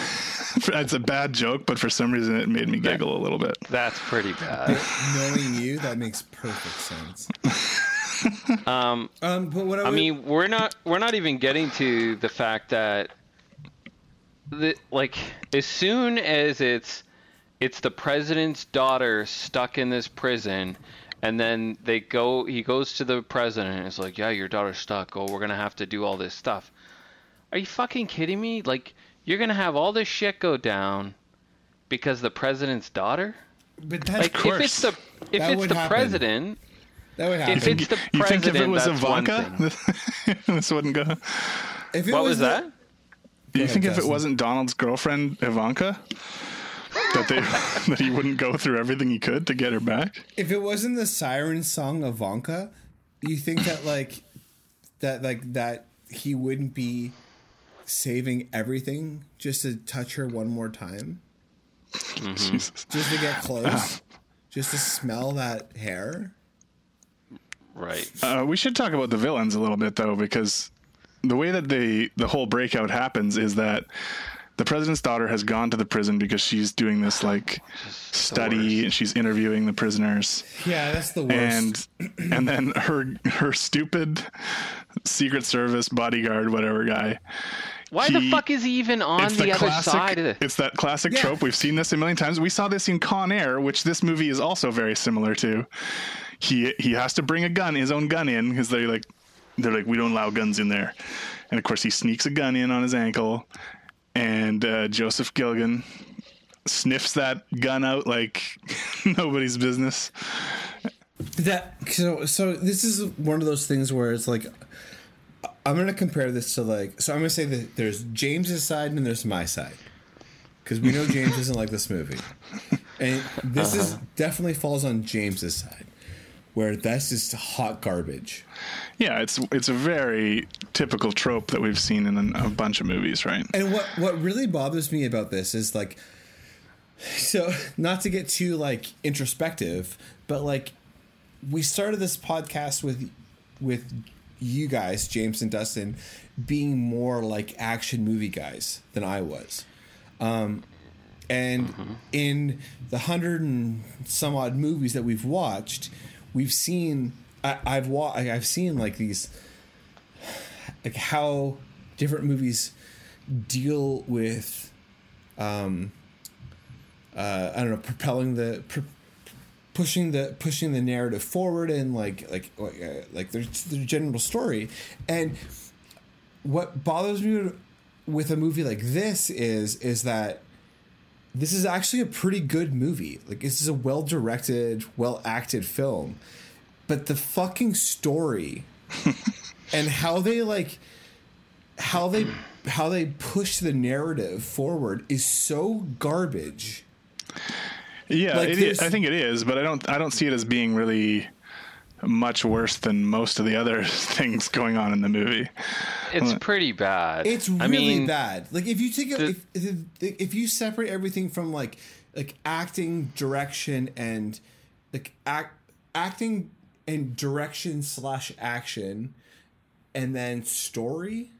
it's a bad joke, but for some reason it made me giggle a little bit. That's pretty bad. Knowing you, that makes perfect sense. Um, Um, but what I, I mean, we're not we're not even getting to the fact that the like as soon as it's it's the president's daughter stuck in this prison and then they go he goes to the president and is like, "Yeah, your daughter's stuck. Oh, we're going to have to do all this stuff." Are you fucking kidding me? Like you're going to have all this shit go down because the president's daughter? but that's Like if it's the if That it's the happen. president, that would happen. if it's the You think if it was that's one Ivanka, this wouldn't go? if it What was the- that? Do you ahead, think if it wasn't Donald's girlfriend Ivanka, that they that he wouldn't go through everything he could to get her back? If it wasn't the siren song of Ivanka, you think that like that like that he wouldn't be saving everything just to touch her one more time, Jesus. just to get close, just to smell that hair. Right. Uh, we should talk about the villains a little bit though, because the way that they the whole breakout happens is that the president's daughter has gone to the prison because she's doing this like study and she's interviewing the prisoners Yeah, that's the worst. and and then her her stupid secret service bodyguard whatever guy Why the fuck is he even on it's the, other classic, side of it? It's that classic Yeah. trope. We've seen this a million times. We saw this in Con Air, which this movie is also very similar to. He he has to bring a gun, his own gun in, because they're like they're like we don't allow guns in there, and of course he sneaks a gun in on his ankle, and uh, Joseph Gilgun sniffs that gun out like nobody's business. That so so this is one of those things where it's like I'm gonna compare this to like so I'm gonna say that there's James's side and there's my side. Because we know James doesn't like this movie, and this is definitely falls on James's side where that's just hot garbage. Yeah, it's it's a very typical trope that we've seen in a, a bunch of movies, right? And what what really bothers me about this is like so not to get too like introspective, but like we started this podcast with with you guys, James and Dustin, being more like action movie guys than I was. Um and in the hundred and some odd movies that we've watched, we've seen I, I've wa- I've seen like these like how different movies deal with um uh i don't know propelling the pr- pushing the pushing the narrative forward and like like uh, like their general story. And what bothers me with a movie like this is is that this is actually a pretty good movie like this is a well directed well acted film but the fucking story and how they like how they how they push the narrative forward is so garbage. Yeah, Like, it is. I think it is, but I don't. I don't see it as being really much worse than most of the other things going on in the movie. It's pretty bad. It's really I mean, bad. Like if you take it, the- if, if if you separate everything from like like acting, direction, and like act acting and direction slash action, and then story.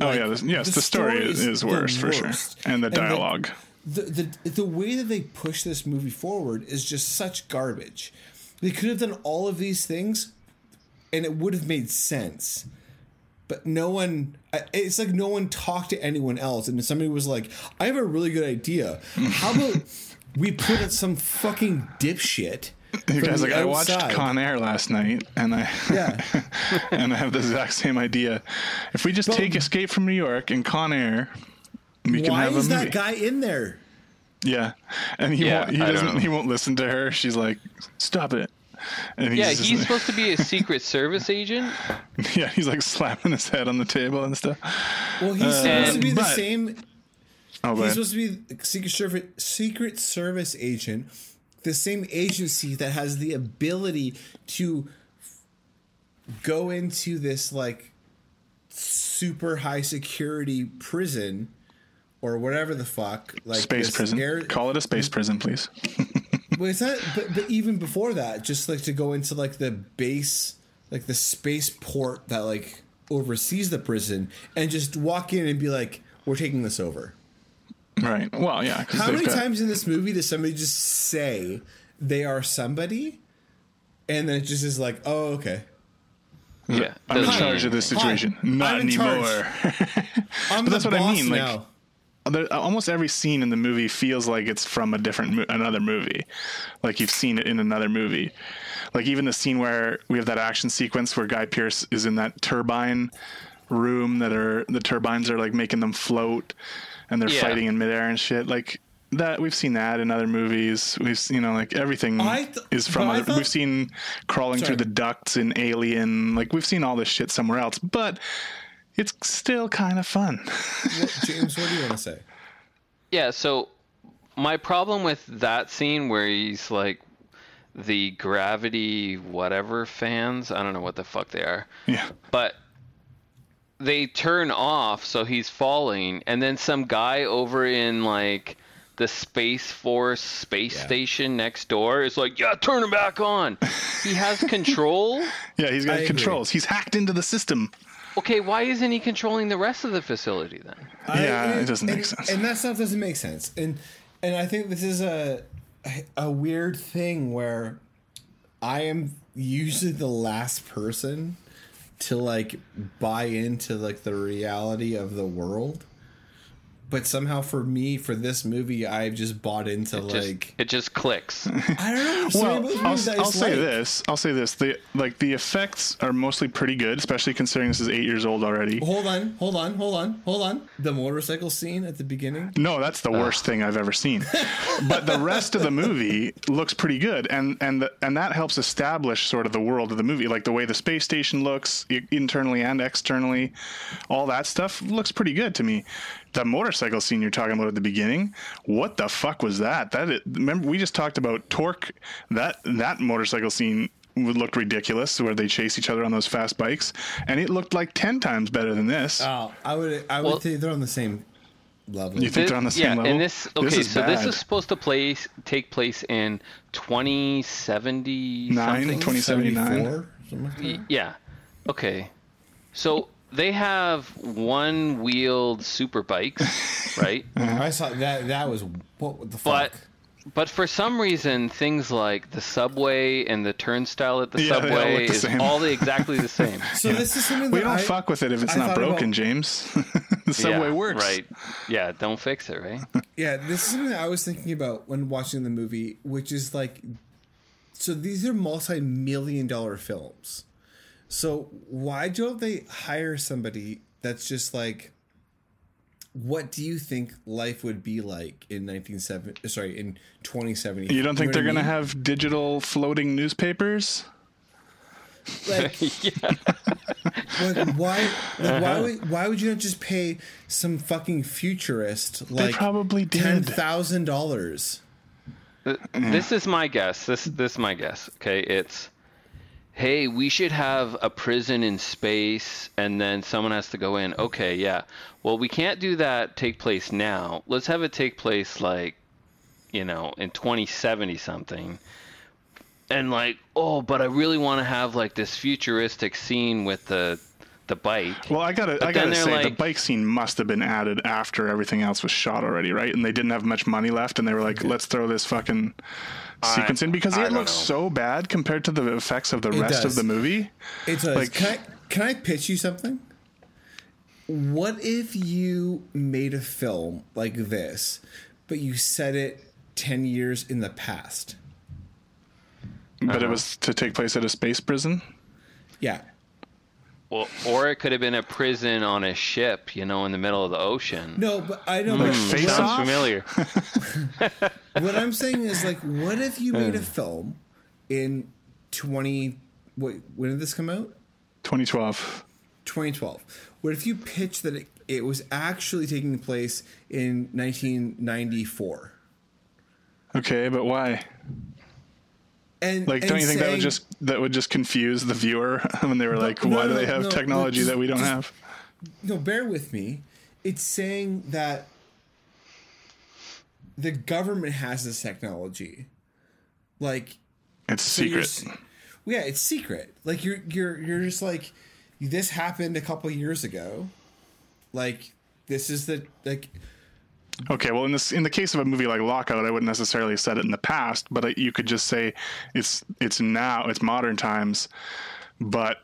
Oh like, yeah, this, yes, the, story, is, is worse for sure, and the the- dialogue. the, the the way that they push this movie forward is just such garbage. They could have done all of these things, and it would have made sense. But no one, it's like no one talked to anyone else, and somebody was like, "I have a really good idea. How about we put in some fucking dipshit You from guys the like I watched. Con Air last night, and I Yeah. and I have the exact same idea. If we just But- take Escape from New York and Con Air, we can have a is that guy in there? Yeah, and he Yeah, won't. He I doesn't. He won't listen to her. She's like, "Stop it." And Yeah, just- he's supposed to be a Secret Service agent. yeah, he's like slapping his head on the table and stuff. Well, he's Uh, supposed to be the same. Oh, go He's supposed to be a Secret Service Secret Service agent, the same agency that has the ability to go into this like super high security prison or whatever the fuck like space prison. air- Call it a space prison, please. well, it's not. But, but even before that, just like to go into like the base, like the space port that like oversees the prison, and just walk in and be like, "We're taking this over." Right. Well, yeah. How many got- times in this movie does somebody just say they are somebody, and then it just is like, "Oh, okay." Yeah, I'm in charge of this Hi, situation. Not I'm anymore. I'm But that's the what I mean, like- now. There- almost every scene in the movie feels like it's from a different mo- another movie. Like you've seen it in another movie. Like even the scene where we have that action sequence where Guy Pearce is in that turbine room that are the turbines are like making them float and they're Yeah. fighting in midair and shit. Like that we've seen that in other movies. We've seen, you know like everything th- is from other, thought- we've seen crawling Sorry. through the ducts in alien. Like we've seen all this shit somewhere else. But it's still kind of fun James, what do you want to say? Yeah, so my problem with that scene where he's like the gravity whatever fans, I don't know what the fuck they are. yeah But they turn off so he's falling and then some guy over in like the Space Force space Yeah. station next door is like, "Yeah, turn him back on." He has control. yeah he's got agree. controls he's hacked into the system Okay, why isn't he controlling the rest of the facility then? Yeah, I- it doesn't make sense. And that stuff doesn't make sense. And and I think this is a a weird thing where I am usually the last person to like buy into like the reality of the world. But somehow for me, for this movie, I've just bought into Just, like it just clicks. I don't know. Well, I'll, I I'll just say this. I'll say this. The like the effects are mostly pretty good, especially considering this is eight years old already. Hold on, hold on, hold on, hold on. The motorcycle scene at the beginning. No, that's the oh. worst thing I've ever seen. but the rest of the movie looks pretty good, and and the, and that helps establish sort of the world of the movie, like the way the space station looks internally and externally. All that stuff looks pretty good to me. The motorcycle scene you're talking about at the beginning, what the fuck was that? That is, remember we just talked about Torque. That that motorcycle scene would look ridiculous, where they chase each other on those fast bikes, and it looked like ten times better than this. Oh, I would I would Well- say they're on the same level. You think they're on the same yeah, level? and this This okay, is so this is supposed to place take place in 2070 Nine, something. 2079. something like Yeah. Okay. So they have one wheeled super bikes, right? Uh-huh. I saw that. That was what the fuck. but for some reason things like the subway and the turnstile at the Yeah, they all subway look the is all the, exactly the same. So this is something We don't I, fuck with it if it's I not broken, about- James. the subway yeah, works. Right. Yeah, don't fix it, right? Yeah, this is something that I was thinking about when watching the movie, which is like, so these are multi-million dollar films. So why don't they hire somebody that's just like, what do you think life would be like in 1970? Sorry, in 2070? You don't think know they're what I going to mean? have digital floating newspapers? like, like why like why uh-huh. would why would you not just pay some fucking futurist like probably did. ten thousand dollars? This is my guess. This this is my guess. Okay, it's hey, we should have a prison in space, and then someone has to go in. Okay, yeah. Well, we can't do that. Take place now. Let's have it take place like, you know, in 2070 something. And like, oh, but I really want to have like this futuristic scene with the the bike. Well, I gotta, But I gotta say, the bike scene must have been added after everything else was shot already, right? And they didn't have much money left, and they were like, "Let's throw this fucking sequence in," because I it looks know. so bad compared to the effects of the It rest does. of the movie. It does. Like- can I can I pitch you something? What if you made a film like this, but you set it ten years in the past? but it Uh-huh. was to take place at a space prison. Yeah. Well, or it could have been a prison on a ship, you know, in the middle of the ocean. No, but I know. Like but Face Sounds Off? familiar. what I'm saying is like, what if you Hmm. made a film in 20? Wait, when did this come out? 2012. 2012. What if you pitched that it, it was actually taking place in 1994? Okay, but why? And Like, and don't you think that would just that would just confuse the viewer when they were like, no, "Why do they have no, technology just- that we don't just- have?" no, bear with me. It's saying that the government has this technology. Like It's so secret. yeah, it's secret. Like you're you're you're just like this happened a couple years ago. Like this is the like Okay, well, in this in the case of a movie like Lockout, I wouldn't necessarily have said it in the past, but you could just say it's it's now it's modern times, but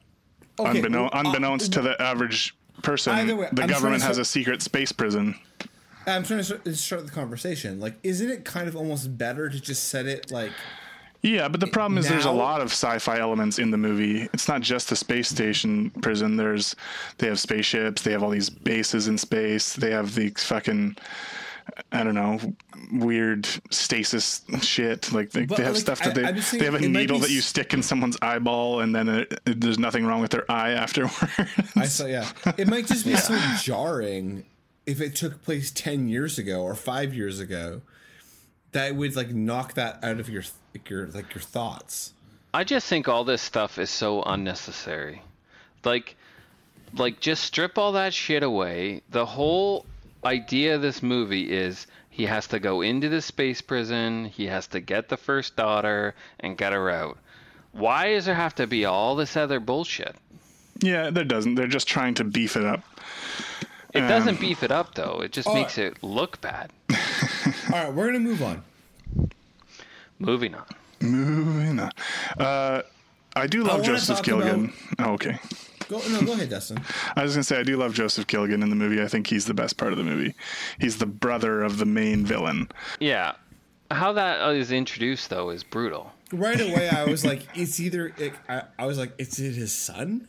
Okay, unbeknown, well, uh, unbeknownst to the average person, way, the I'm government has a secret space prison. I'm trying to start, start the conversation. Like, isn't it kind of almost better to just set it like Yeah, but the problem is there's a lot of sci-fi elements in the movie. It's not just the space station prison. There's they have spaceships, they have all these bases in space, they have the fucking I don't know, weird stasis shit. Like they, But, they have like, stuff that I- they I'm they have a needle be that you stick in someone's eyeball and then it, it- there's nothing wrong with their eye afterward. I saw? Yeah, it might just be so jarring if it took place ten years ago or five years ago. That it would like knock that out of your like your like your thoughts. I just think all this stuff is so unnecessary. Like like just strip all that shit away. The whole idea of this movie is he has to go into the space prison, he has to get the first daughter and get her out. Why does there have to be all this other bullshit? yeah, there doesn't. They're just trying to beef it up. It Um, doesn't beef it up though. It just makes it look bad. All right, we're gonna move on. Moving on. Moving on. Uh, I do love wanna Joseph talk Gilgun. Oh, okay. Go no, go ahead, Dustin. I was gonna say I do love Joseph Gilgun in the movie. I think he's the best part of the movie. He's the brother of the main villain. Yeah. How that is introduced though is brutal. Right away, I was like, it's either. It, I, I was like, is it his son?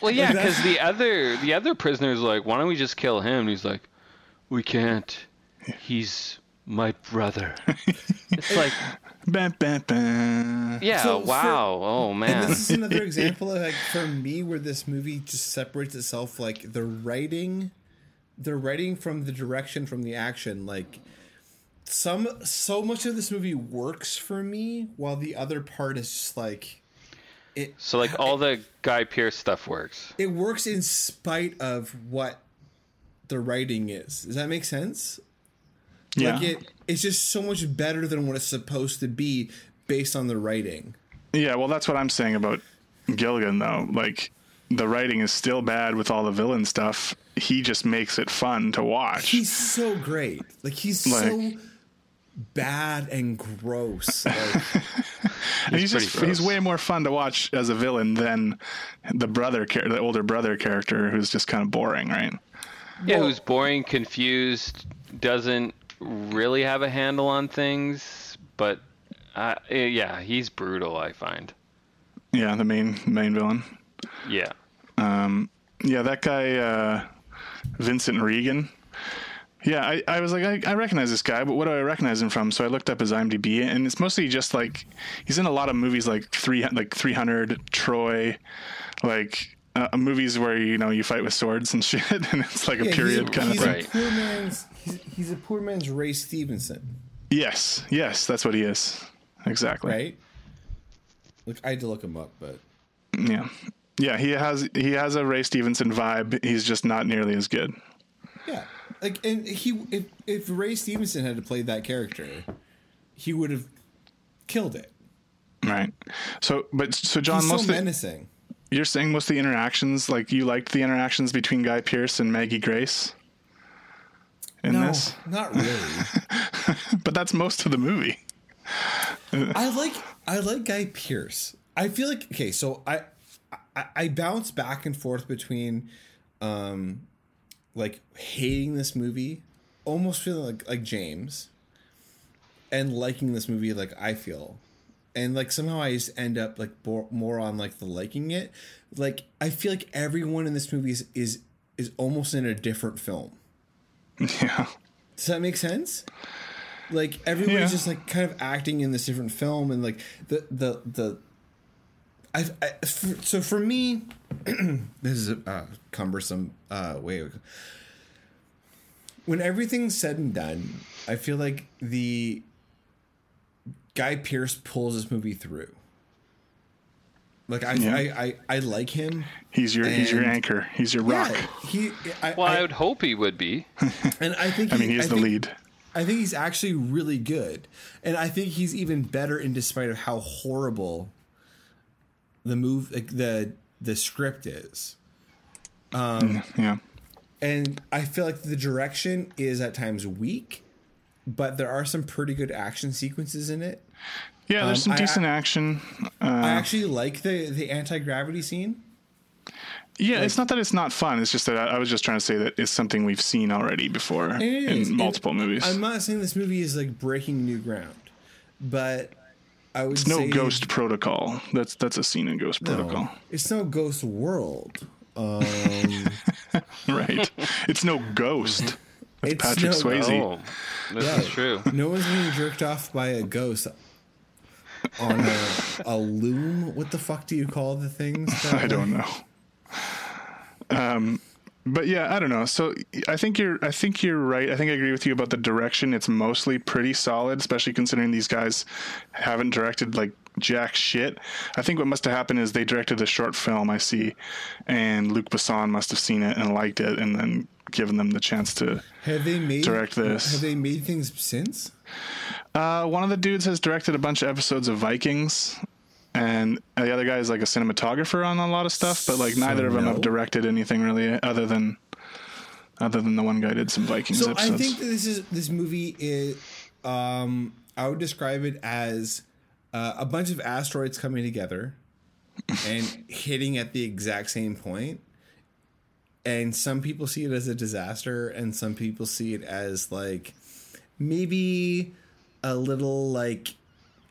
Well, yeah, because the other the other prisoner's like, why don't we just kill him? And he's like, we can't. He's my brother. it's like, Bah, bah, bah. yeah, So for- wow, oh And man. this is another example of like for me where this movie just separates itself like the writing the writing from the direction from the action like some so much of this movie works for me while the other part is just like it So like all the Guy Pearce stuff works. it works in spite of what the writing is does that make sense Yeah. like it it's just so much better than what it's supposed to be based on the writing Yeah, well, that's what I'm saying about Gilgun, though. Like, the writing is still bad with all the villain stuff. He just makes it fun to watch. He's so great. Like he's so bad and gross. Like, and he's, pretty just he's way more fun to watch as a villain than the brother, char- the older brother character, who's just kind of boring, right? Yeah, who's boring, confused, doesn't really have a handle on things, but uh, eh, yeah, he's brutal. I find. Yeah, the main main villain. Yeah. Um, Yeah, that guy, uh, Vincent Regan. Yeah, I, I was like, I, I recognize this guy, but what do I recognize him from? So I looked up his IMDb, and it's mostly just like he's in a lot of movies like three like three hundred, Troy, like uh, movies where you know you fight with swords and shit, and it's like a yeah, period kind of thing. Right. A poor man's, he's, he's a poor man's Ray Stevenson, Yes, yes, that's what he is. Exactly. right? Look, I had to look him up, but Yeah, yeah. He has he has a Ray Stevenson vibe. He's just not nearly as good. yeah, like and he if if Ray Stevenson had to play that character, he would have killed it. Right. So, but so John, He's most so of the, menacing. You're saying most of the interactions, like you liked the interactions between Guy Pearce and Maggie Grace in no, this, not really. but that's most of the movie. I like I like Guy Pearce. I feel like okay, so I I, I bounce back and forth between um like hating this movie, almost feeling like like James, and liking this movie like I feel. and like somehow I just end up like more, more on like the liking it. Like I feel like everyone in this movie is is, is almost in a different film. Yeah. Does that make sense? Like everybody's Yeah. just like kind of acting in this different film, and like the the the. I, I for, so for me, this is a uh, cumbersome uh, way. Of, when everything's said and done, I feel like the Guy Pearce pulls this movie through. Like I, Yeah. I, I, I like him. He's your he's your anchor. He's your rock. Yeah, he. I, Well, I, I, would hope he would be. and I think I mean, he's I the think- lead. I think he's actually really good, and I think he's even better in despite of how horrible the move, like the the script is. Um, Yeah. and I feel like the direction is at times weak, but there are some pretty good action sequences in it. Yeah, there's Um, some I- decent action. Uh, I actually like the the anti gravity scene. yeah, it's not that it's not fun. It's just that I, I was just trying to say that it's something we've seen already before in multiple And movies. I'm not saying this movie is like breaking new ground, but I would it's no say Ghost Protocol. That's that's a scene in Ghost Protocol, No, it's no Ghost World. Um, right? It's no Ghost. With It's Patrick no- Swayze. Oh, this Yeah. is true. no one's being jerked off by a ghost on a, a loom. What the fuck do you call the things? I don't know. Um, but yeah, I don't know. So I think you're, I think you're right. I think I agree with you about the direction. It's mostly pretty solid, especially considering these guys haven't directed like jack shit. I think what must have happened is they directed a short film I see, and Luc Besson must have seen it and liked it, and then given them the chance to Have they made direct this. Have they made things since? Uh, one of the dudes has directed a bunch of episodes of Vikings, and the other guy is like a cinematographer on a lot of stuff. But like neither of them no. have directed anything really, other than other than the one guy did some Vikings So episodes. I think this is this movie is. Um, I would describe it as uh, a bunch of asteroids coming together and hitting at the exact same point. And some people see it as a disaster, and some people see it as like maybe a little like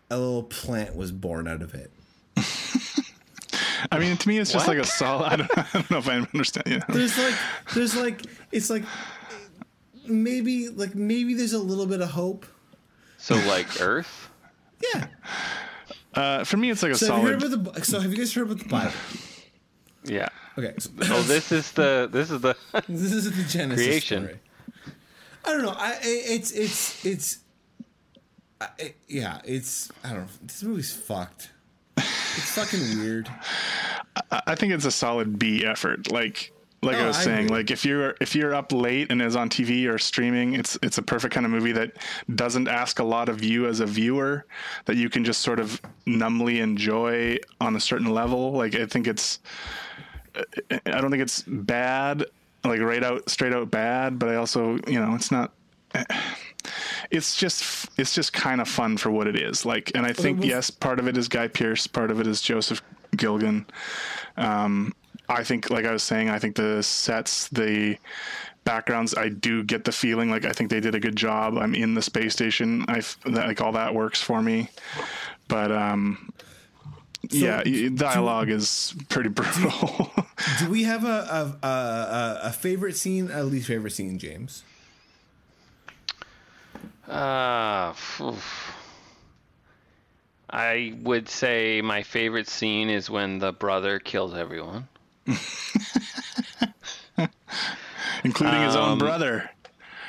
a little plant was born out of it. I mean, to me, it's just What? like a solid. I don't, I don't know if I understand. You know? There's like there's like it's like maybe like maybe there's a little bit of hope. So like Earth. Yeah. Uh, for me, it's like a So have you solid. heard about the so have you guys heard about the Bible? Yeah. Okay. So, Oh, this is the this is the this is the Genesis Creation. story. I don't know. I it's it's it's it, yeah. It's I don't know. This movie's fucked. It's fucking weird. I I think it's a solid B effort. Like like I was saying, like if you're if you're up late and is on TV or streaming, it's it's a perfect kind of movie that doesn't ask a lot of you as a viewer that you can just sort of numbly enjoy on a certain level. Like I think it's I don't think it's bad, like right out straight out bad, but I also, you know, it's not it's just it's just kind of fun for what it is. Like and I think yes, part of it is Guy Pearce, part of it is Joseph Gilgun. Um I think like I was saying, I think the sets, the backgrounds, I do get the feeling like I think they did a good job. I'm in the space station. I like all that works for me. But um yeah, y- dialogue is pretty brutal. Do we have a a, a, a a favorite scene, a least favorite scene, James? Uh, phew. I would say my favorite scene is when the brother kills everyone. including his own Um, brother.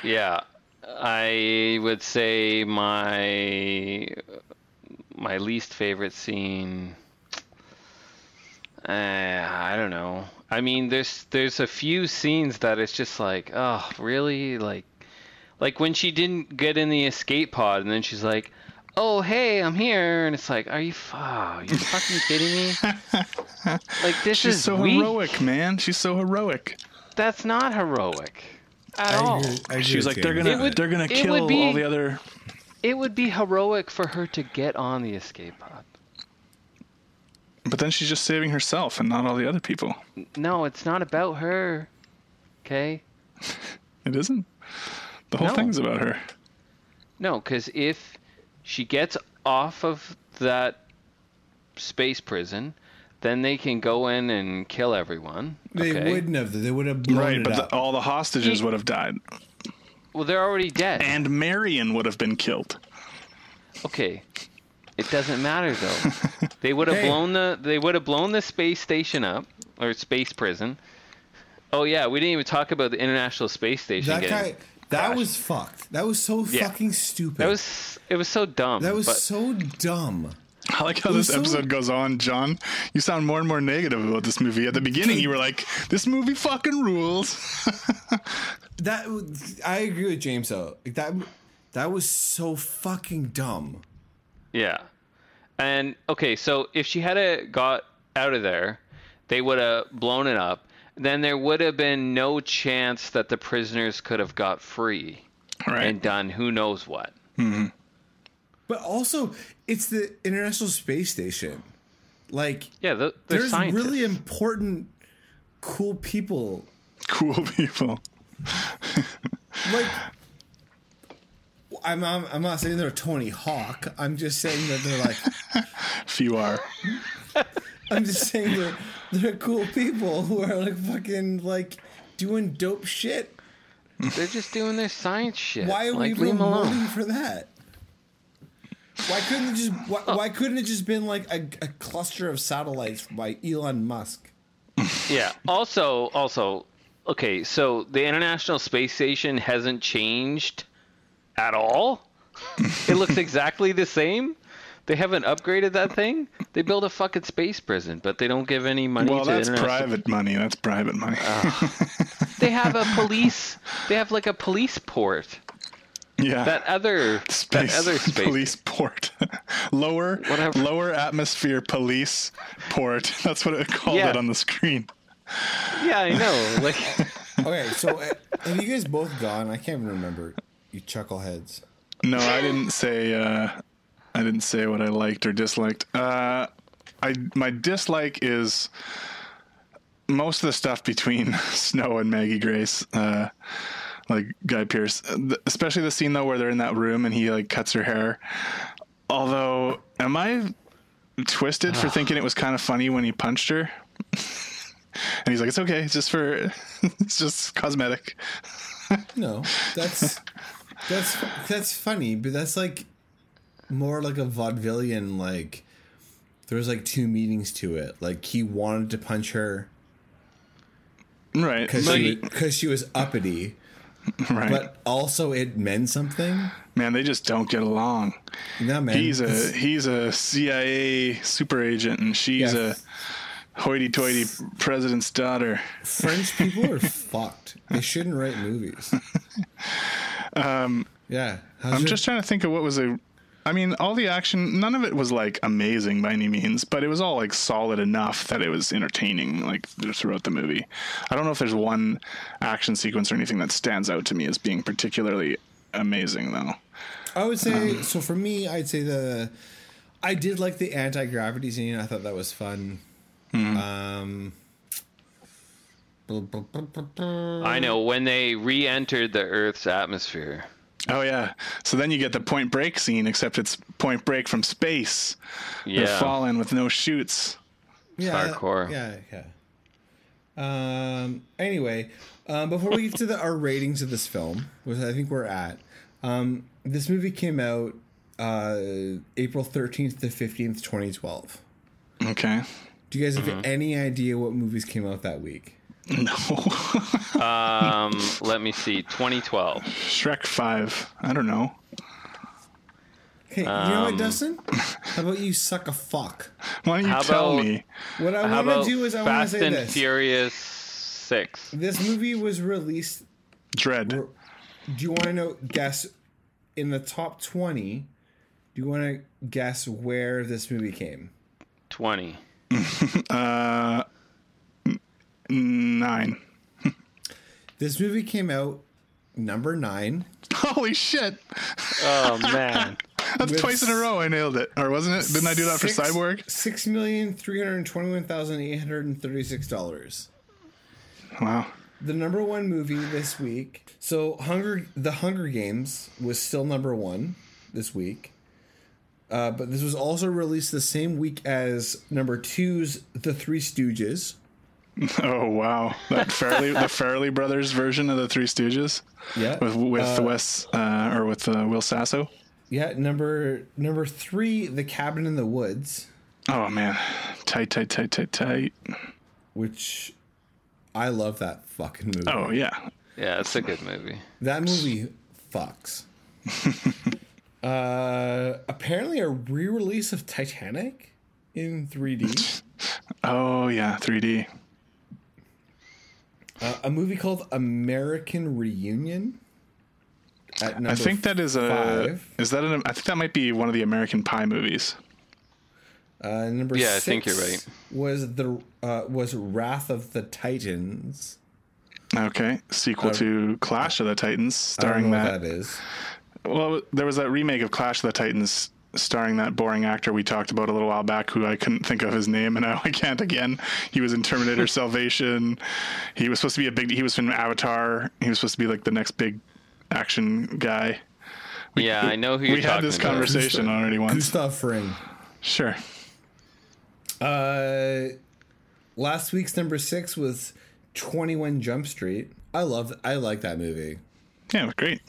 Yeah, I would say my my least favorite scene. Uh, I don't know. I mean, there's there's a few scenes that it's just like, oh, really? Like, like when she didn't get in the escape pod, and then she's like, "Oh, hey, I'm here," and it's like, "Are you? Oh, are you fucking kidding me?" Like this She's is so weak. heroic, man. She's so heroic. That's not heroic at I all. agree- I agree She like, they're gonna would- they're gonna kill be- all the other. It would be heroic for her to get on the escape pod. But then she's just saving herself and not all the other people. No, it's not about her. Okay? It isn't. The whole No. thing's about her. No, because if she gets off of that space prison, then they can go in and kill everyone. They okay? wouldn't have. They would have blown Right, it but up. the, all the hostages Ye- would have died, Well, they're already dead. and Marion would have been killed. Okay. It doesn't matter though. they would have Hey. blown the they would have blown the space station up or space prison. Oh yeah, we didn't even talk about the International Space Station. that getting guy. That crashed. was fucked. That was so Yeah. fucking stupid. that was it was so dumb. that was but so dumb. I like how It was this so- episode goes on, John. You sound more and more negative about this movie. At the beginning, you were like, "This movie fucking rules." That I agree with James though. That that was so fucking dumb. Yeah. And okay, so if she had a got out of there, they would have blown it up. Then there would have been no chance that the prisoners could have got free right. and done who knows what. Mm-hmm. But also, it's the International Space Station. Like, Yeah, the, they're there's scientists. really important, cool people. cool people. Like, I'm, I'm I'm not saying they're Tony Hawk. I'm just saying that they're like. Few are. I'm just saying they're they're cool people who are like fucking like doing dope shit. They're just doing their science shit. Why are we like, leave them promoting alone. for that? Why couldn't it just why, oh. why couldn't it just been like a, a cluster of satellites by Elon Musk? Yeah. Also, also, okay. So the International Space Station hasn't changed at all. it looks exactly the same. They haven't upgraded that thing. They build a fucking space prison, but they don't give any money Well, to that's international. private money. That's private money. They have a police. They have like a police port. yeah. That other space that other space. police port, lower Whatever. lower atmosphere police port. That's what it called Yeah. it on the screen. Yeah, I know. Like, Okay, so uh, have you guys both gone? I can't even remember. You chuckleheads. No, I didn't say. Uh, I didn't say what I liked or disliked. Uh, I my dislike is most of the stuff between Snow and Maggie Grace. Uh, like Guy Pearce, especially the scene though where they're in that room and he like cuts her hair. Although, am I twisted for thinking it was kind of funny when he punched her? and he's like, "It's okay. It's just for. it's just cosmetic." No, that's that's that's funny, but that's like more like a vaudevillian. Like there's like two meanings to it. Like he wanted to punch her Right. because she because she was uppity, right. but also it meant something. Man, they just don't get along. No man, He's a he's a CIA super agent, and she's Yeah. a hoity-toity president's daughter. French people are fucked. They shouldn't write movies. Um. Yeah. How's I'm your- just trying to think of what was a. I mean, all the action, none of it was like amazing by any means, but it was all like solid enough that it was entertaining like throughout the movie. I don't know if there's one action sequence or anything that stands out to me as being particularly amazing, though. I would say so. For me, I'd say the I did like the anti gravity scene. I thought that was fun. Um. I know when they re-entered the Earth's atmosphere. Oh yeah. So then you get the Point Break scene, except it's Point Break from space. They're Yeah. falling with no shoots. Yeah, hardcore. Yeah, yeah. Um. Anyway, um, before we get to the our ratings of this film, which I think we're at, um, this movie came out uh, April thirteenth to fifteenth, twenty twelve. Okay. Do you guys have Mm-hmm. any idea what movies came out that week? No. Um, let me see, 2012. Shrek Five. I don't know. Okay, you know what, Um, Dustin? How about you suck a fuck? Why don't you How tell about- me? What I How want to do is I want to say this. Fast and. Furious 6? This movie was released. Dread. Do you want to know? Guess in the top twenty. Do you want to guess where this movie came? 20. Uh, nine. This movie came out number nine. Holy shit! Oh, man. That's With twice in a row I nailed it. Or wasn't it? Didn't I do that for Six- Cyborg? Six million three hundred twenty-one thousand eight hundred and thirty-six dollars. Wow. The number one movie this week. So Hunger, The Hunger Games was still number one this week. Uh, but this was also released the same week as number two's The Three Stooges. Oh wow, that Farrelly the Farrelly brothers version of the Three Stooges. Yeah, with with Uh, Wes uh, or with uh, Will Sasso. Yeah, number number three, The Cabin in the Woods. Oh man, tight, tight, tight, tight, tight. Which I love that fucking movie. Oh yeah, Yeah, it's a good movie. That movie fucks. uh, apparently, a re-release of Titanic in 3D. Oh yeah, 3D. Uh, a movie called American Reunion. At I think that is a. five. Is that an? I think that might be one of the American Pie movies. Uh, number Yeah, I think you're right. Was the uh, was Wrath of the Titans? Okay, sequel Uh, to Clash of the Titans, I don't starring know what that. that is. Well, there was that remake of Clash of the Titans starring that boring actor we talked about a little while back who I couldn't think of his name and now I can't again. He was in Terminator Salvation. He was supposed to be a big he was from Avatar. He was supposed to be like the next big action guy. yeah, I know who you're we talking had this about. conversation already once. Gustav Fring. Sure. Uh, last week's number six was Twenty One Jump Street. I love. I like that movie. Yeah, it was great.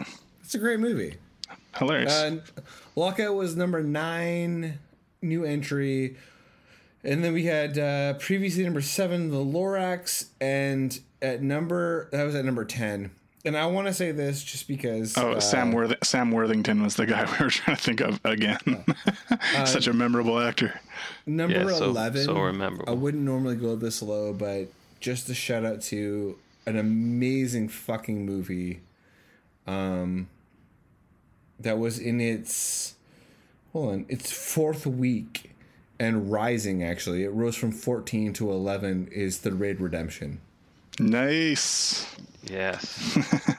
It's a great movie. Hilarious. Uh, Lockout was number nine, new entry. And then we had uh, previously number seven, the Lorax, and at number that was at number ten. And I want to say this just because Oh, uh, Sam Worth- Sam Worthington was the guy we were trying to think of again. Such a memorable actor. number Yeah, so- eleven. so memorable. I wouldn't normally go this low, but just a shout out to an amazing fucking movie. Um, that was in its hold on, its fourth week and rising. Actually, it rose from fourteen to eleven. Is the Raid Redemption? Nice. Yes.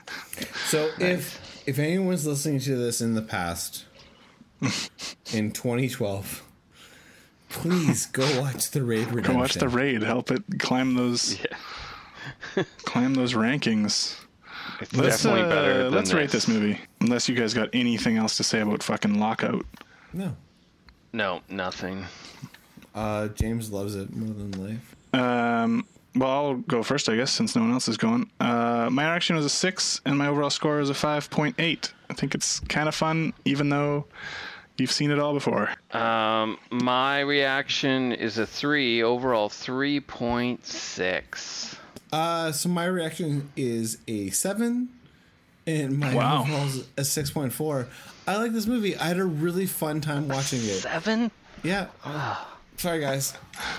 So if if anyone's listening to this in the past, in 2012, please go watch the Raid Redemption. Go watch the raid. Help it climb those yeah. climb those rankings. It's Let's, definitely uh, better than let's rate this movie. Unless you guys got anything else to say about fucking Lockout. No. No, nothing. Uh, James loves it more than life. Um, well, I'll go first, I guess, since no one else is going. Uh, my reaction was a six, and my overall score is a five point eight. I think it's kind of fun, even though you've seen it all before. Um, my reaction is a three overall, three point six. Uh, so my reaction is a seven, and my Wow. overall is a six point four. I like this movie. I had a really fun time watching it. Seven? Yeah. Sorry, guys.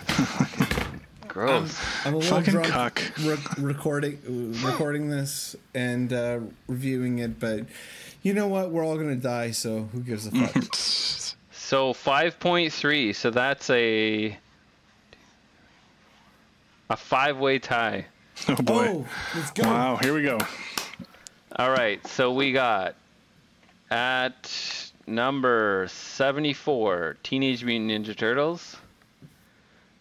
Gross. I'm a little Fucking drunk cuck. re- recording recording this and uh, reviewing it, but you know what? We're all gonna die, so who gives a fuck? So five point three. So that's a a five way tie. Oh boy! oh, let's go. wow, here we go. All right. So we got at number seventy four, Teenage Mutant Ninja Turtles.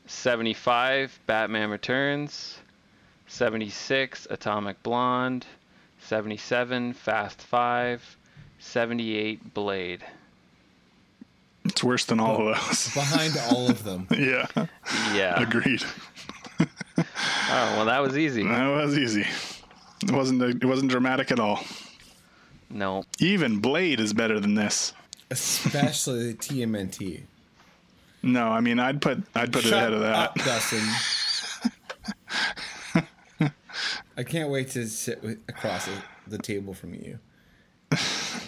75 Batman Returns, 76 Atomic Blonde, 77 Fast 5, 78 Blade. It's worse than all of those. Behind all of them. yeah, Yeah. agreed. Oh, well that was easy. That was easy. It wasn't. It wasn't dramatic at all. No. Even Blade is better than this. Especially TMNT. No, I mean I'd put I'd put it ahead of that. up, Dustin. I can't wait to sit with, across the, the table from you.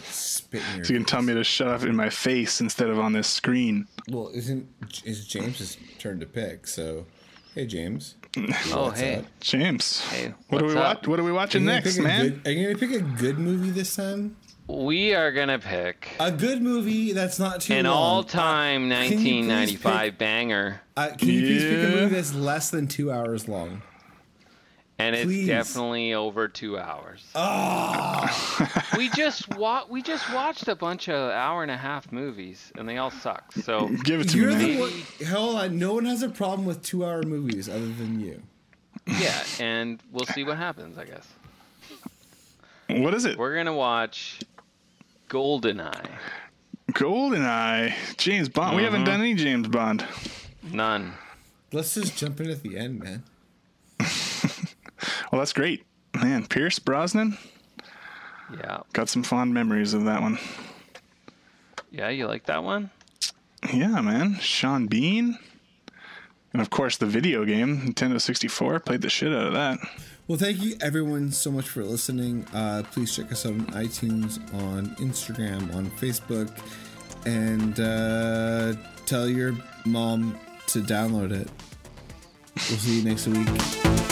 Spit So you can tell me to shut up in my face instead of on this screen. Well, isn't is James's turn to pick? So, hey James. Oh, What's hey. up? James, Hey, what are we what's watch? What are we watching next, man? Good, are you gonna pick a good movie this time? We are going to pick A good movie that's not too an long. all-time can you please 1995 banger Uh, can you please pick a movie that's less than two hours long? And it's Please. definitely over 2 hours. we just wa- we just watched a bunch of hour and a half movies and they all suck. So Give it to You're me. the one. Hold on. No one has a problem with two-hour movies other than you. yeah, and we'll see what happens, I guess. What is it? We're going to watch Goldeneye. Goldeneye, James Bond. We haven't Mhm. done any James Bond. None. Let's just jump in at the end, man. Well, that's great, man. Pierce Brosnan. Yeah. Got some fond memories of that one. Yeah, you like that one? Yeah, man. Sean Bean. And of course, the video game, Nintendo 64. Played the shit out of that. Well, thank you everyone so much for listening. Uh, please check us out on iTunes, on Instagram, on Facebook, and uh, tell your mom to download it. We'll see you next week.